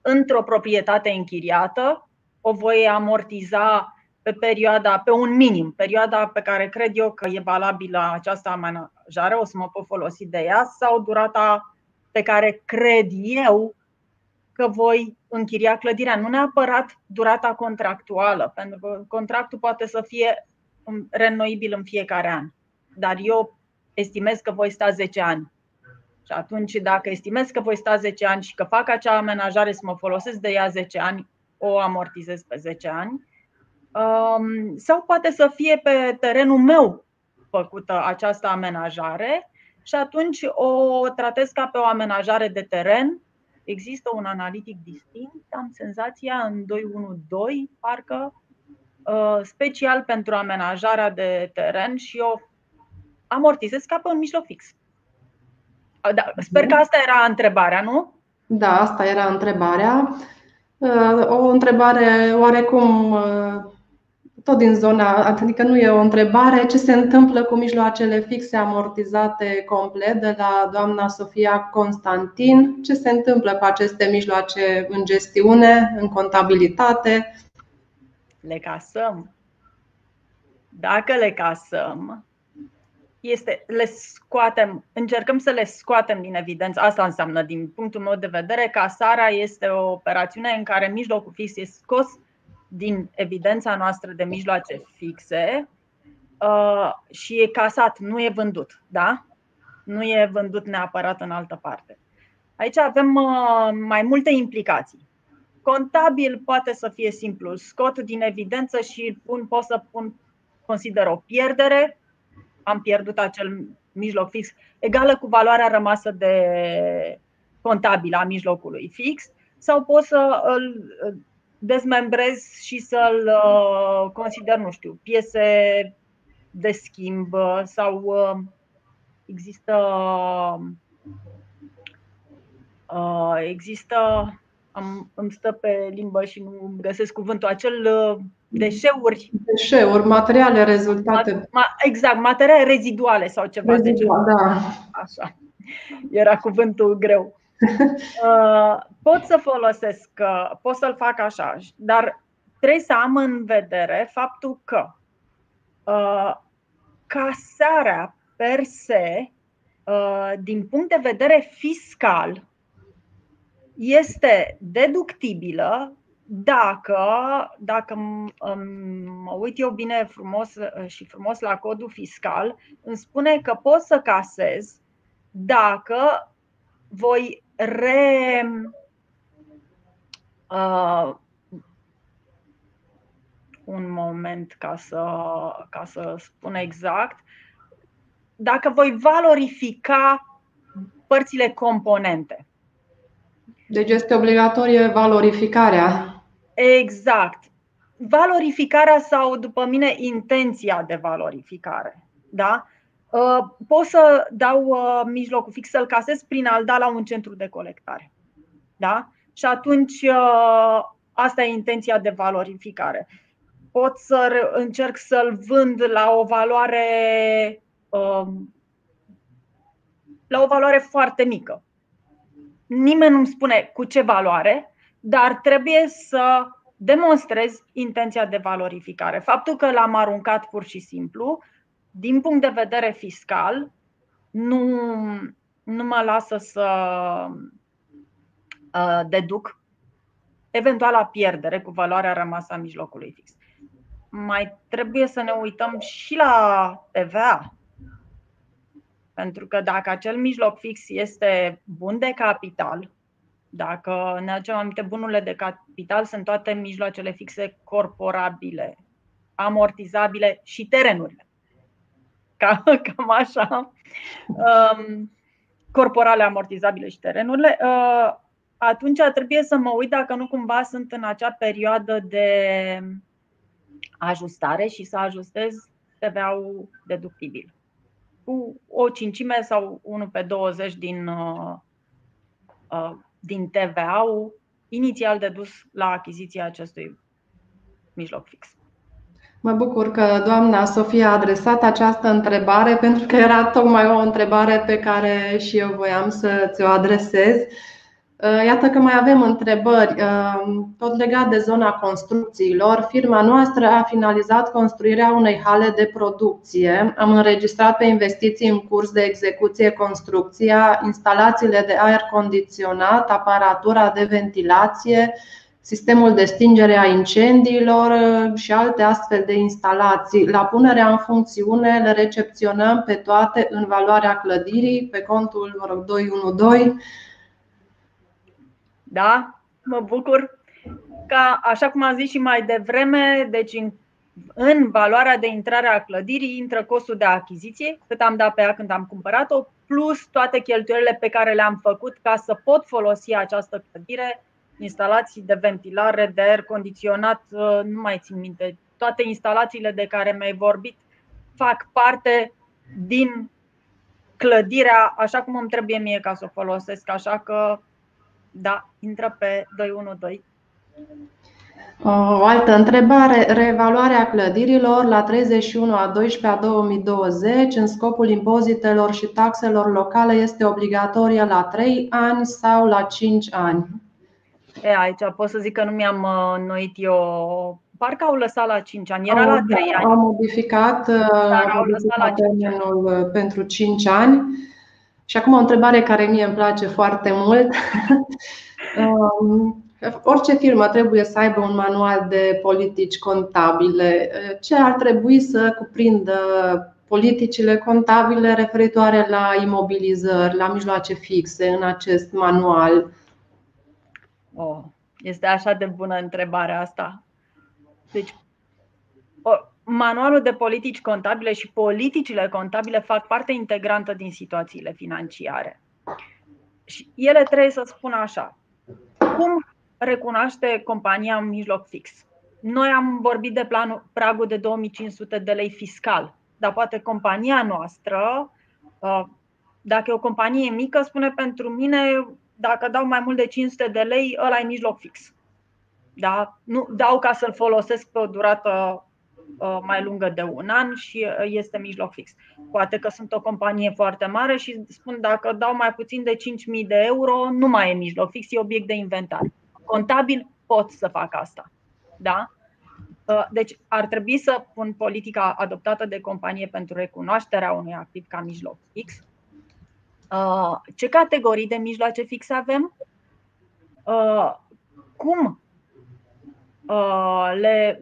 într-o proprietate închiriată, o voi amortiza pe perioada, pe un minim, perioada pe care cred eu că e valabilă această amenajare, o să mă pot folosi de ea, sau durata pe care cred eu că voi închiria clădirea, nu neapărat durata contractuală, pentru că contractul poate să fie reînnoibil în fiecare an. Dar eu estimez că voi sta 10 ani. Și atunci, dacă estimez că voi sta 10 ani și că fac acea amenajare să mă folosesc de ea 10 ani, o amortizez pe 10 ani. Um, sau poate să fie pe terenul meu făcută această amenajare și atunci o tratez ca pe o amenajare de teren. Există un analitic distinct, am senzația în 212, parcă, uh, special pentru amenajarea de teren și eu amortizez ca pe un mijloc fix. Da, sper că asta era întrebarea, nu? Da, asta era întrebarea. O întrebare oarecum tot din zona, adică nu e o întrebare, ce se întâmplă cu mijloacele fixe amortizate complet de la doamna Sofia Constantin, ce se întâmplă cu aceste mijloace în gestiune, în contabilitate? Le casăm. Dacă le casăm, este, le scoatem, încercăm să le scoatem din evidență. Asta înseamnă, din punctul meu de vedere, casarea este o operațiune în care mijlocul fix este scos din evidența noastră de mijloace fixe uh, și e casat, nu e vândut, da? Nu e vândut neapărat în altă parte. Aici avem uh, mai multe implicații. Contabil poate să fie simplu, scot din evidență și pun, pot să pun, consider o pierdere, am pierdut acel mijloc fix, egală cu valoarea rămasă de contabil a mijlocului fix, sau pot să îl dezmembrez și să-l uh, consider, nu știu, piese de schimb uh, sau uh, există există am, îmi stă pe limbă și nu găsesc cuvântul, acel deșeuri. Deșeuri, materiale rezultate. Ma, exact, materiale reziduale sau ceva Rezidua, de genul. Da. Așa. Era cuvântul greu. (laughs) Uh, pot să folosesc, uh, pot să-l fac așa, dar trebuie să am în vedere faptul că uh, casarea per se, din punct de vedere fiscal, este deductibilă dacă, dacă mă uit eu bine frumos și frumos la codul fiscal, îmi spune că pot să casez dacă voi re. Uh, un moment ca să, ca să spun exact. Dacă voi valorifica părțile componente. Deci este obligatorie valorificarea. Exact. Valorificarea sau, după mine, intenția de valorificare. Da? Uh, pot să dau uh, mijlocul fix să-l casez prin a-l da la un centru de colectare. Da? Și atunci uh, asta e intenția de valorificare. Pot să încerc să-l vând la o valoare um, la o valoare foarte mică. Nimeni nu-mi spune cu ce valoare, dar trebuie să demonstrez intenția de valorificare. Faptul că l-am aruncat pur și simplu din punct de vedere fiscal, nu, nu mă lasă să uh, deduc eventuala pierdere cu valoarea rămasă a mijlocului fix. Mai trebuie să ne uităm și la TVA. Pentru că dacă acel mijloc fix este bun de capital, dacă ne aducem aminte, bunurile de capital sunt toate mijloacele fixe corporabile, amortizabile și terenurile ca, (laughs) cam așa, um, corporale amortizabile și terenurile, uh, atunci trebuie să mă uit dacă nu cumva sunt în acea perioadă de ajustare și să ajustez TVA-ul deductibil. Cu o cincime sau 1 pe 20 din, uh, uh, din TVA-ul inițial dedus la achiziția acestui mijloc fix. Mă bucur că doamna Sofia a adresat această întrebare pentru că era tocmai o întrebare pe care și eu voiam să ți-o adresez. Uh, iată că mai avem întrebări. Uh, tot legat de zona construcțiilor, firma noastră a finalizat construirea unei hale de producție. Am înregistrat pe investiții în curs de execuție construcția, instalațiile de aer condiționat, aparatura de ventilație, sistemul de stingere a incendiilor uh, și alte astfel de instalații. La punerea în funcțiune le recepționăm pe toate în valoarea clădirii, pe contul mă rog, 212. Da, mă bucur ca, așa cum am zis și mai devreme, deci în, în valoarea de intrare a clădirii intră costul de achiziție, cât am dat pe ea când am cumpărat-o, plus toate cheltuielile pe care le-am făcut ca să pot folosi această clădire instalații de ventilare, de aer condiționat, uh, nu mai țin minte. Toate instalațiile de care mi-ai vorbit fac parte din clădirea așa cum îmi trebuie mie ca să o folosesc, așa că da, intră pe 212. O altă întrebare, reevaluarea clădirilor la 31 a 12 a 2020 în scopul impozitelor și taxelor locale este obligatorie la 3 ani sau la 5 ani? E, aici pot să zic că nu mi-am uh, înnoit eu. Parcă au lăsat la 5 ani, era la 3 ani. Au modificat, Dar au lăsat la termenul uh, pentru 5 ani. Și acum o întrebare care mie îmi place foarte mult. (laughs) Um, orice firmă trebuie să aibă un manual de politici contabile. Ce ar trebui să cuprindă politicile contabile referitoare la imobilizări, la mijloace fixe în acest manual? Oh, este așa de bună întrebarea asta. Deci, manualul de politici contabile și politicile contabile fac parte integrantă din situațiile financiare. Și ele trebuie să spună așa. Cum recunoaște compania un mijloc fix? Noi am vorbit de planul, pragul de 2500 de lei fiscal, dar poate compania noastră, uh, dacă e o companie mică, spune pentru mine, dacă dau mai mult de 500 de lei, ăla e mijloc fix. Da? Nu dau ca să-l folosesc pe o durată Uh, mai lungă de un an și uh, este mijloc fix. Poate că sunt o companie foarte mare și spun dacă dau mai puțin de 5.000 de euro, nu mai e mijloc fix, e obiect de inventar. Contabil pot să fac asta. Da? Uh, deci ar trebui să pun politica adoptată de companie pentru recunoașterea unui activ ca mijloc fix. Ce categorii de mijloace fixe avem? Cum le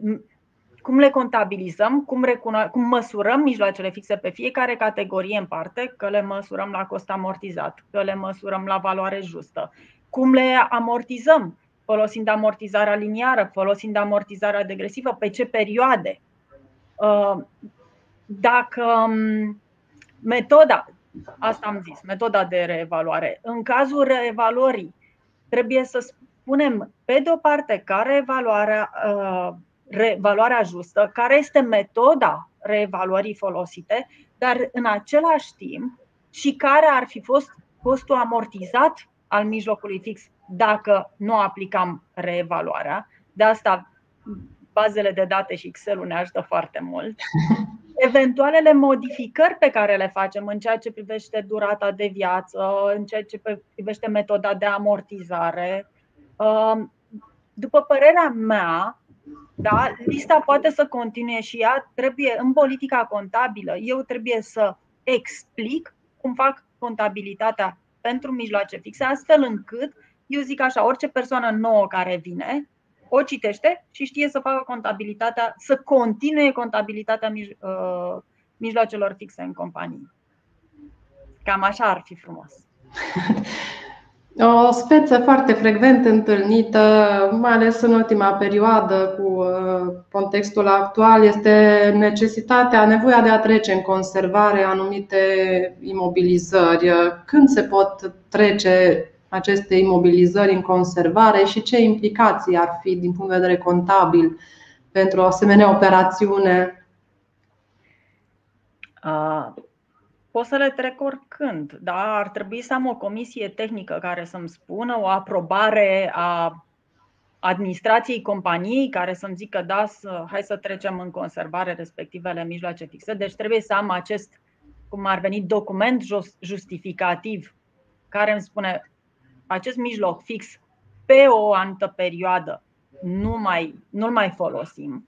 cum le contabilizăm, cum, recuno- cum măsurăm mijloacele fixe pe fiecare categorie în parte, că le măsurăm la cost amortizat, că le măsurăm la valoare justă, cum le amortizăm, folosind amortizarea liniară, folosind amortizarea degresivă, pe ce perioade. Uh, dacă um, metoda, asta am zis, metoda de reevaluare, în cazul reevaluării, trebuie să spunem, pe de o parte, care evaluarea uh, valoarea justă, care este metoda reevaluării folosite, dar în același timp și care ar fi fost costul amortizat al mijlocului fix dacă nu aplicam reevaluarea. De asta bazele de date și Excel-ul ne ajută foarte mult. (laughs) Eventualele modificări pe care le facem în ceea ce privește durata de viață, în ceea ce privește metoda de amortizare. După părerea mea, da? Lista poate să continue și ea trebuie în politica contabilă. Eu trebuie să explic cum fac contabilitatea pentru mijloace fixe, astfel încât, eu zic așa, orice persoană nouă care vine, o citește și știe să facă contabilitatea, să continue contabilitatea mij- uh, mijloacelor fixe în companie. Cam așa ar fi frumos. (laughs) O speță foarte frecvent întâlnită, mai ales în ultima perioadă cu uh, contextul actual, este necesitatea, nevoia de a trece în conservare anumite imobilizări. Când se pot trece aceste imobilizări în conservare și ce implicații ar fi din punct de vedere contabil pentru o asemenea operațiune? Uh Pot să le trec oricând, dar ar trebui să am o comisie tehnică care să-mi spună o aprobare a administrației companiei care să-mi zică da, să, hai să trecem în conservare respectivele mijloace fixe. Deci trebuie să am acest, cum ar veni, document justificativ care îmi spune acest mijloc fix pe o anumită perioadă nu mai, nu-l mai folosim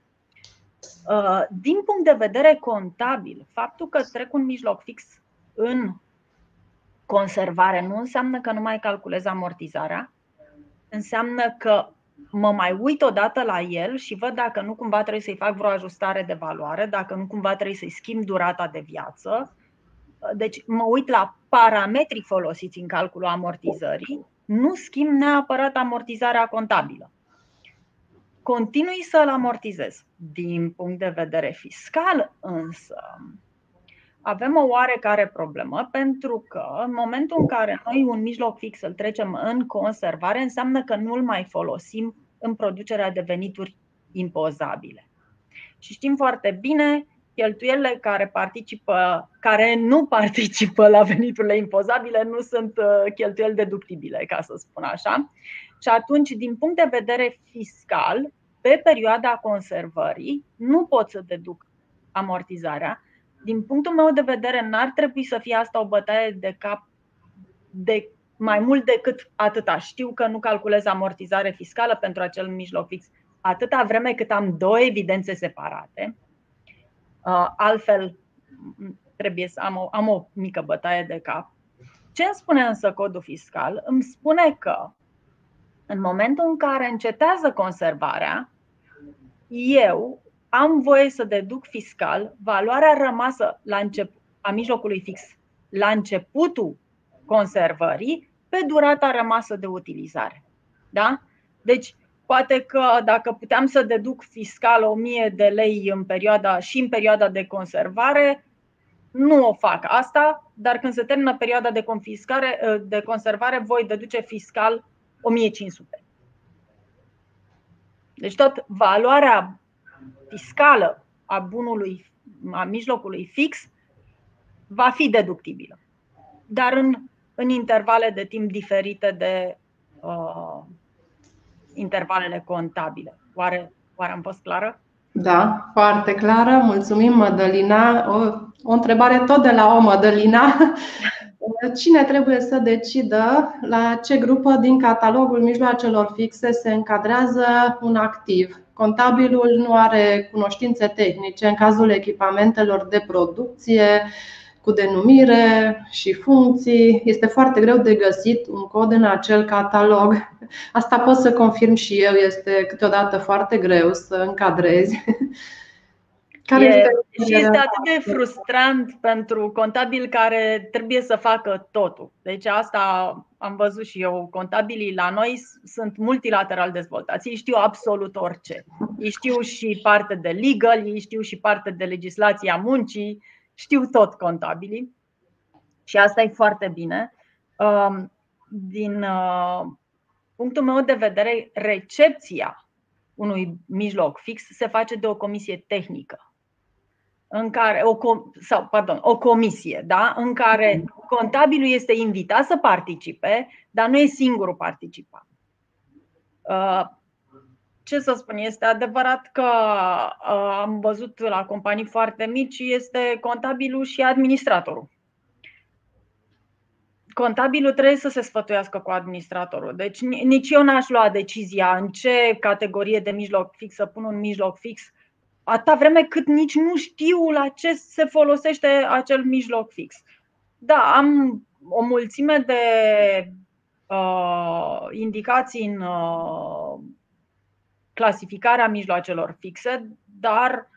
Uh, din punct de vedere contabil, faptul că trec un mijloc fix în conservare nu înseamnă că nu mai calculez amortizarea, înseamnă că mă mai uit odată la el și văd dacă nu cumva trebuie să-i fac vreo ajustare de valoare, dacă nu cumva trebuie să-i schimb durata de viață. Uh, deci mă uit la parametrii folosiți în calculul amortizării, nu schimb neapărat amortizarea contabilă continui să-l amortizez. Din punct de vedere fiscal, însă, avem o oarecare problemă pentru că în momentul în care noi un mijloc fix îl trecem în conservare, înseamnă că nu-l mai folosim în producerea de venituri impozabile. Și știm foarte bine cheltuielile care participă, care nu participă la veniturile impozabile nu sunt uh, cheltuieli deductibile, ca să spun așa. Și atunci, din punct de vedere fiscal, pe perioada conservării, nu pot să deduc amortizarea. Din punctul meu de vedere, n-ar trebui să fie asta o bătaie de cap de mai mult decât atâta. Știu că nu calculez amortizare fiscală pentru acel mijloc fix atâta vreme cât am două evidențe separate. Uh, altfel, trebuie să am o, am o mică bătaie de cap. Ce îmi spune însă codul fiscal? Îmi spune că în momentul în care încetează conservarea, eu am voie să deduc fiscal valoarea rămasă la încep- a mijlocului fix la începutul conservării pe durata rămasă de utilizare. Da? Deci, poate că dacă puteam să deduc fiscal 1000 de lei în perioada, și în perioada de conservare, nu o fac asta, dar când se termină perioada de, confiscare, de conservare, voi deduce fiscal 1500. Deci tot valoarea fiscală a bunului, a mijlocului fix, va fi deductibilă. Dar în, în intervale de timp diferite de uh, intervalele contabile. Oare, oare am fost clară? Da, foarte clară. Mulțumim, Mădălina. O, o întrebare tot de la o Mădălina. (laughs) Cine trebuie să decidă la ce grupă din catalogul mijloacelor fixe se încadrează un activ? Contabilul nu are cunoștințe tehnice în cazul echipamentelor de producție, cu denumire și funcții. Este foarte greu de găsit un cod în acel catalog. (laughs) Asta pot să confirm și eu, este câteodată foarte greu să încadrezi. (laughs) Care e, și este atât de frustrant pentru contabil care trebuie să facă totul. Deci asta am văzut și eu. Contabilii la noi sunt multilateral dezvoltați. Ei știu absolut orice. Ei știu și parte de legal, ei știu și parte de legislația muncii, știu tot contabilii. Și asta e foarte bine. Um, din uh, punctul meu de vedere, recepția unui mijloc fix se face de o comisie tehnică în care o, sau, pardon, o comisie, da? în care mhm. contabilul este invitat să participe, dar nu e singurul participant. Uh, ce să spun, este adevărat că uh, am văzut la companii foarte mici, este contabilul și administratorul. Contabilul trebuie să se sfătuiască cu administratorul. Deci nici eu n-aș lua decizia în ce categorie de mijloc fix să pun un mijloc fix atâta vreme cât nici nu știu la ce se folosește acel mijloc fix. Da, am o mulțime de uh, indicații în uh, clasificarea mijloacelor fixe, dar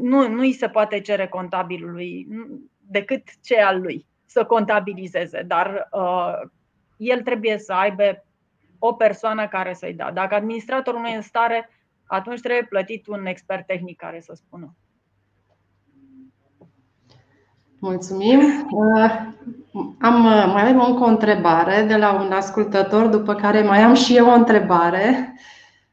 nu, nu îi se poate cere contabilului decât ce al lui să contabilizeze, dar uh, el trebuie să aibă o persoană care să-i dea. Dacă administratorul nu e în stare, atunci trebuie plătit un expert tehnic care să spună. Mulțumim. Uh, am, uh, mai avem încă o întrebare de la un ascultător, după care mai am și eu o întrebare.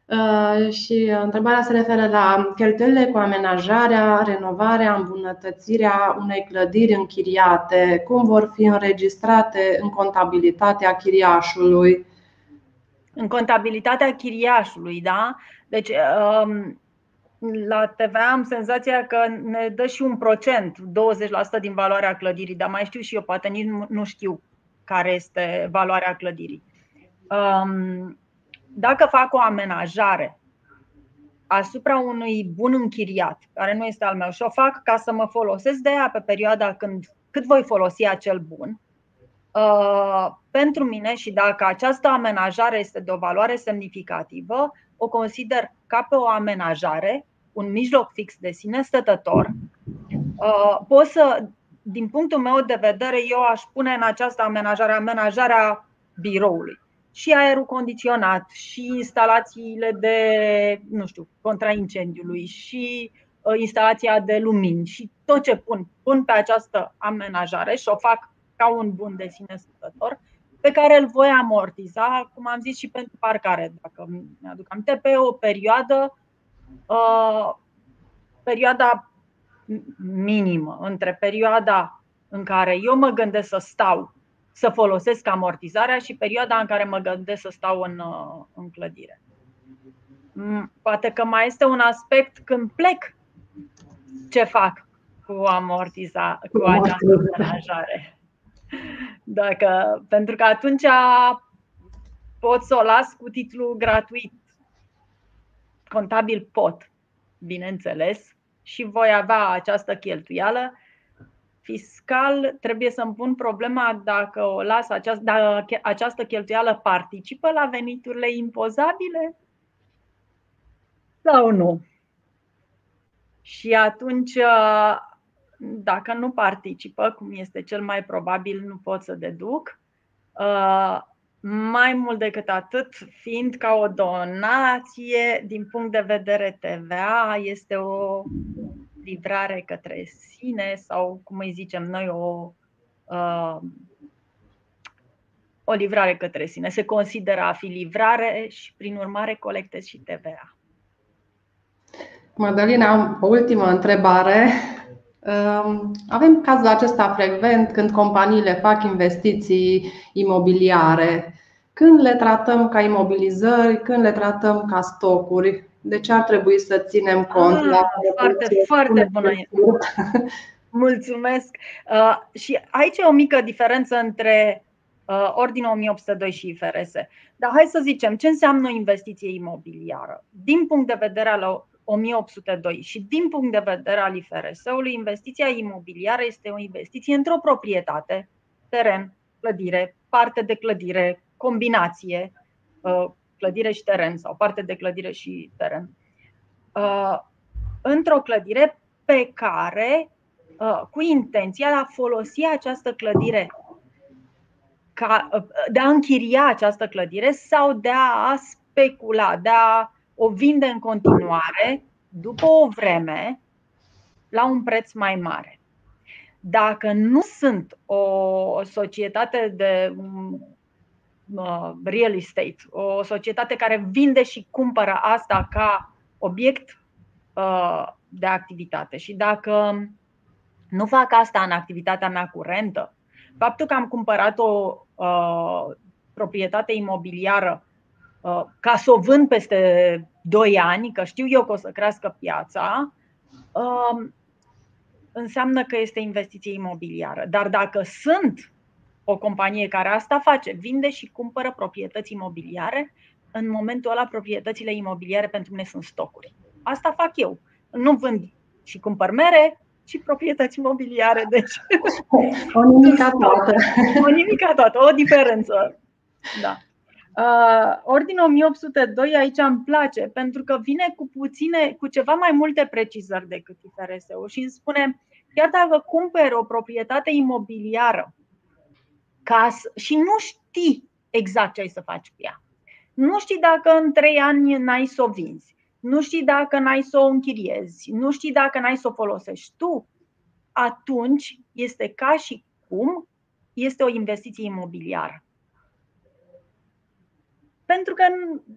Uh, și întrebarea se referă la cheltuielile cu amenajarea, renovarea, îmbunătățirea unei clădiri închiriate. Cum vor fi înregistrate în contabilitatea chiriașului? În contabilitatea chiriașului, da? Deci, um, la TVA am senzația că ne dă și un procent, 20% din valoarea clădirii, dar mai știu și eu, poate nici nu știu care este valoarea clădirii. Um, dacă fac o amenajare asupra unui bun închiriat, care nu este al meu, și o fac ca să mă folosesc de ea pe perioada când, cât voi folosi acel bun, uh, pentru mine și dacă această amenajare este de o valoare semnificativă, o consider ca pe o amenajare, un mijloc fix de sine stătător. Uh, pot să, din punctul meu de vedere, eu aș pune în această amenajare amenajarea biroului și aerul condiționat, și instalațiile de, nu știu, contra incendiului, și uh, instalația de lumini și tot ce pun, pun pe această amenajare și o fac ca un bun de sine stătător pe care îl voi amortiza, cum am zis și pentru parcare, dacă mi-aduc aminte, pe o perioadă, uh, perioada minimă între perioada în care eu mă gândesc să stau, să folosesc amortizarea și perioada în care mă gândesc să stau în, uh, în clădire. Poate că mai este un aspect când plec ce fac cu amortiza, cu această amenajare. Dacă, pentru că atunci pot să o las cu titlu gratuit. Contabil pot, bineînțeles, și voi avea această cheltuială. Fiscal trebuie să-mi pun problema dacă o las această, dacă această cheltuială participă la veniturile impozabile sau nu. Și atunci, dacă nu participă, cum este cel mai probabil, nu pot să deduc. Mai mult decât atât, fiind ca o donație, din punct de vedere TVA, este o livrare către sine sau, cum îi zicem noi, o, uh, o livrare către sine. Se consideră a fi livrare și, prin urmare, colectezi și TVA. Madalina, am o ultimă întrebare. Avem cazul acesta frecvent când companiile fac investiții imobiliare. Când le tratăm ca imobilizări, când le tratăm ca stocuri? De ce ar trebui să ținem cont ah, la Foarte, foarte bună. (laughs) Mulțumesc. Uh, și aici e o mică diferență între uh, Ordinul 1802 și IFRS. Dar hai să zicem ce înseamnă o investiție imobiliară. Din punct de vedere al 1802 și din punct de vedere al IFRS-ului, investiția imobiliară este o investiție într-o proprietate, teren, clădire, parte de clădire, combinație, uh, clădire și teren sau parte de clădire și teren, uh, într-o clădire pe care, uh, cu intenția de a folosi această clădire ca, de a închiria această clădire sau de a specula, de a o vinde în continuare după o vreme la un preț mai mare. Dacă nu sunt o societate de uh, real estate, o societate care vinde și cumpără asta ca obiect uh, de activitate și dacă nu fac asta în activitatea mea curentă, faptul că am cumpărat o uh, proprietate imobiliară Uh, ca să o vând peste 2 ani, că știu eu că o să crească piața, um, înseamnă că este investiție imobiliară. Dar dacă sunt o companie care asta face, vinde și cumpără proprietăți imobiliare, în momentul ăla proprietățile imobiliare pentru mine sunt stocuri. Asta fac eu. Nu vând și cumpăr mere, ci proprietăți imobiliare. Deci, o nimica (laughs) toată. O nimica toată, o diferență. Da. Uh, Ordinul 1802 aici îmi place pentru că vine cu puține, cu ceva mai multe precizări decât IFRS-ul și îmi spune chiar dacă cumperi o proprietate imobiliară casă și nu știi exact ce ai să faci cu ea. Nu știi dacă în trei ani n-ai să o vinzi, nu știi dacă n-ai să o închiriezi, nu știi dacă n-ai să o folosești tu, atunci este ca și cum este o investiție imobiliară. Pentru că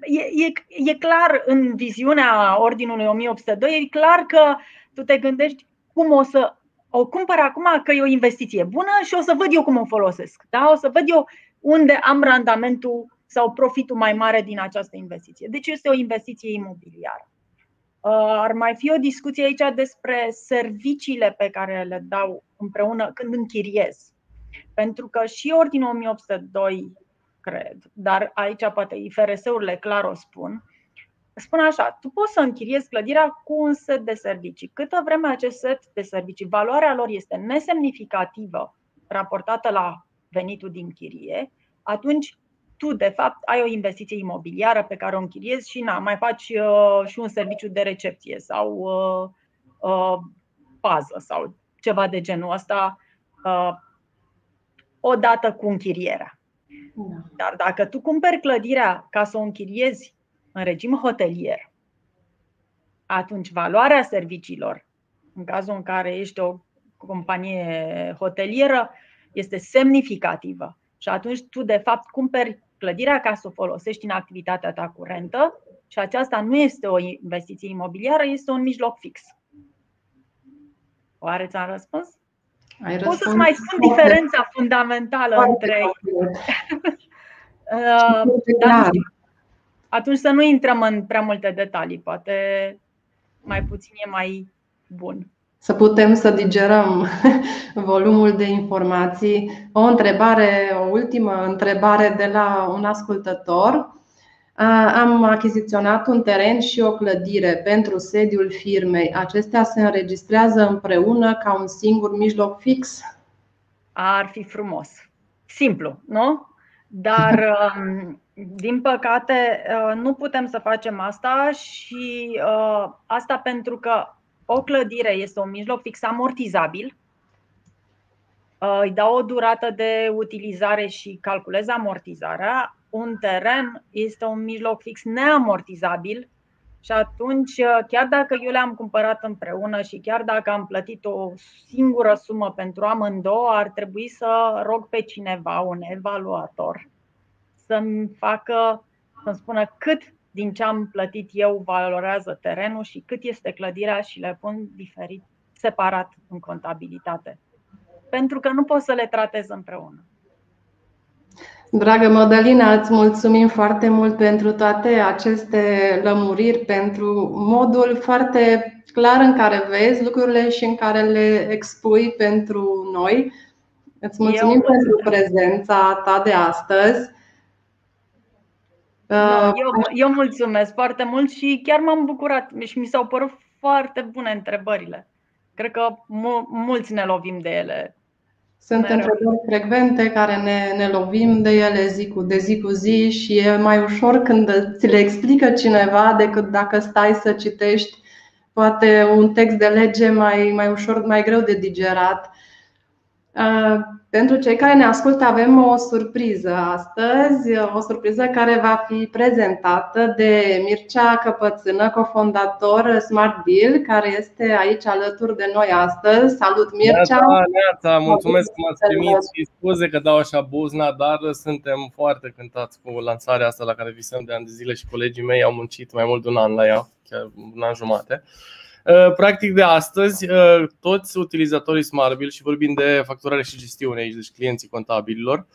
e, e, e clar în viziunea Ordinului 1802, e clar că tu te gândești cum o să o cumpăr acum că e o investiție bună și o să văd eu cum o folosesc. Da? O să văd eu unde am randamentul sau profitul mai mare din această investiție. Deci este o investiție imobiliară. Uh, ar mai fi o discuție aici despre serviciile pe care le dau împreună când închiriez. Pentru că și Ordinul 1802 cred, dar aici poate IFRS-urile clar o spun, spun așa, tu poți să închiriezi clădirea cu un set de servicii. Câtă vreme acest set de servicii, valoarea lor este nesemnificativă raportată la venitul din chirie, atunci tu, de fapt, ai o investiție imobiliară pe care o închiriezi și na, mai faci uh, și un serviciu de recepție sau uh, uh, pază sau ceva de genul ăsta uh, odată cu închirierea. Da. Dar dacă tu cumperi clădirea ca să o închiriezi în regim hotelier, atunci valoarea serviciilor, în cazul în care ești o companie hotelieră, este semnificativă. Și atunci tu, de fapt, cumperi clădirea ca să o folosești în activitatea ta curentă și aceasta nu este o investiție imobiliară, este un mijloc fix. Oare ți-am răspuns? Ai Pot să-ți mai spun diferența fundamentală între (laughs) uh, dar atunci să nu intrăm în prea multe detalii, poate mai puțin e mai bun. Să putem să digerăm (laughs) volumul de informații. O întrebare, o ultimă întrebare de la un ascultător. Am achiziționat un teren și o clădire pentru sediul firmei. Acestea se înregistrează împreună ca un singur mijloc fix? Ar fi frumos. Simplu, nu? Dar, (laughs) um, din păcate, uh, nu putem să facem asta și uh, asta pentru că o clădire este un mijloc fix amortizabil. Uh, îi dau o durată de utilizare și calculez amortizarea. Un teren este un mijloc fix neamortizabil și atunci, chiar dacă eu le-am cumpărat împreună și chiar dacă am plătit o singură sumă pentru amândouă, ar trebui să rog pe cineva, un evaluator, să-mi facă, să-mi spună cât din ce am plătit eu valorează terenul și cât este clădirea și le pun diferit, separat în contabilitate. Pentru că nu pot să le tratez împreună. Dragă Madalina, îți mulțumim foarte mult pentru toate aceste lămuriri, pentru modul foarte clar în care vezi lucrurile și în care le expui pentru noi. Îți mulțumim Eu pentru prezența ta de astăzi. Uh, eu, eu mulțumesc foarte mult și chiar m-am bucurat și mi s-au părut foarte bune întrebările. Cred că mulți ne lovim de ele sunt Mereu. întrebări frecvente care ne, ne lovim de ele zi cu, de zi cu zi și e mai ușor când ți le explică cineva decât dacă stai să citești poate un text de lege mai, mai ușor, mai greu de digerat. Uh, pentru cei care ne ascultă, avem o surpriză astăzi, o surpriză care va fi prezentată de Mircea Căpățână, cofondator Smart Deal, care este aici alături de noi astăzi. Salut, Mircea! Neața, neața. mulțumesc că m-ați primit și scuze că dau așa buzna, dar suntem foarte cântați cu lansarea asta la care visăm de ani de zile și colegii mei au muncit mai mult de un an la ea, chiar un an jumate. Uh, practic de astăzi, uh, toți utilizatorii SmartBill și vorbim de facturare și gestiune aici, deci clienții contabililor,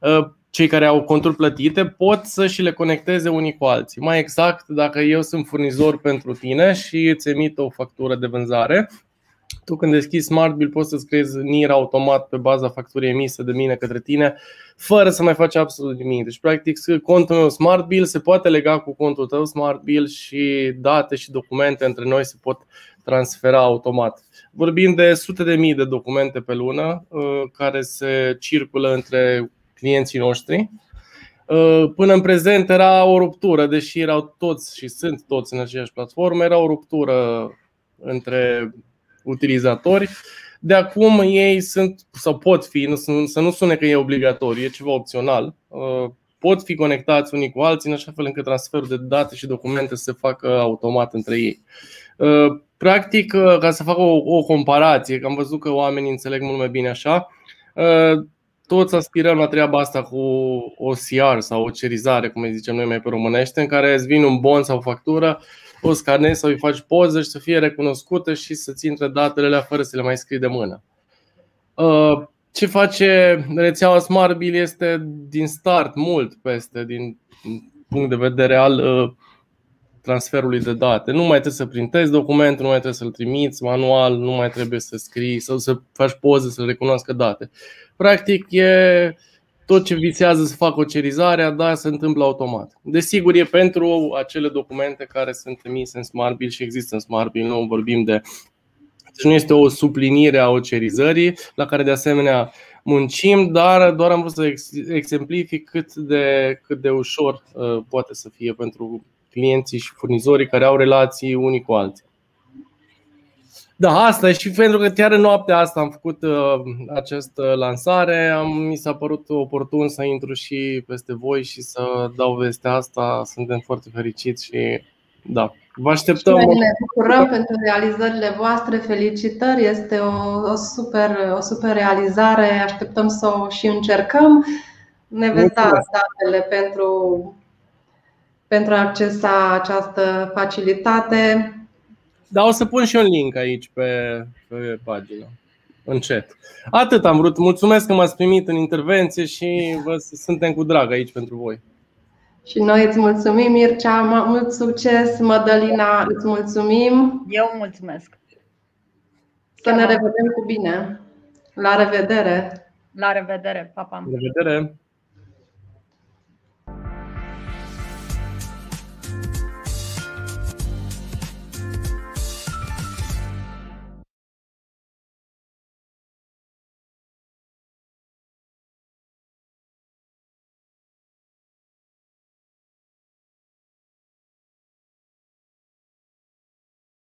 uh, cei care au conturi plătite pot să și le conecteze unii cu alții. Mai exact, dacă eu sunt furnizor pentru tine și îți emit o factură de vânzare, tu când deschizi Smart Bill poți să-ți creezi NIR automat pe baza facturii emise de mine către tine, fără să mai faci absolut nimic. Deci, practic, contul meu Smart Bill se poate lega cu contul tău Smart Bill și date și documente între noi se pot transfera automat. Vorbim de sute de mii de documente pe lună uh, care se circulă între clienții noștri. Uh, până în prezent era o ruptură, deși erau toți și sunt toți în aceeași platformă, era o ruptură între utilizatori. De acum ei sunt sau pot fi, nu, să nu sune că e obligatoriu, e ceva opțional. Uh, pot fi conectați unii cu alții în așa fel încât transferul de date și documente să se facă automat între ei. Uh, practic, uh, ca să fac o, o comparație, că am văzut că oamenii înțeleg mult mai bine așa, toți aspirăm la treaba asta cu o CR sau o cerizare, cum îi zicem noi mai pe românește, în care îți vine un bon sau o factură o scanezi sau îi faci poză și să fie recunoscută și să-ți intre datele alea fără să le mai scrii de mână. Uh, ce face rețeaua SmartBill este din start mult peste, din punct de vedere al uh, transferului de date. Nu mai trebuie să printezi documentul, nu mai trebuie să-l trimiți manual, nu mai trebuie să scrii sau să faci poze să recunoască date. Practic e tot ce visează să facă o cerizare, da, se întâmplă automat. Desigur, e pentru acele documente care sunt emise în SmartBill și există în SmartBill, nu vorbim de. Deci nu este o suplinire a ocerizării, la care de asemenea muncim, dar doar am vrut să exemplific cât de, cât de ușor uh, poate să fie pentru clienții și furnizorii care au relații unii cu alții. Da, asta e și pentru că chiar în noaptea asta am făcut uh, această lansare, am, mi s-a părut oportun să intru și peste voi și să dau vestea asta. Suntem foarte fericiți și da, vă așteptăm. Și ne bucurăm pentru realizările voastre, felicitări, este o, o, super, o super realizare, așteptăm să o și încercăm. Ne veți da datele pentru, pentru a accesa această facilitate Da, o să pun și un link aici pe, pe pagină, în chat. Atât am vrut. Mulțumesc că m-ați primit în intervenție și vă suntem cu drag aici pentru voi. Și noi îți mulțumim, Mircea, mult succes, Mădălina, îți mulțumim. Eu mulțumesc. Să ne revedem cu bine. La revedere! La revedere, papa! La revedere!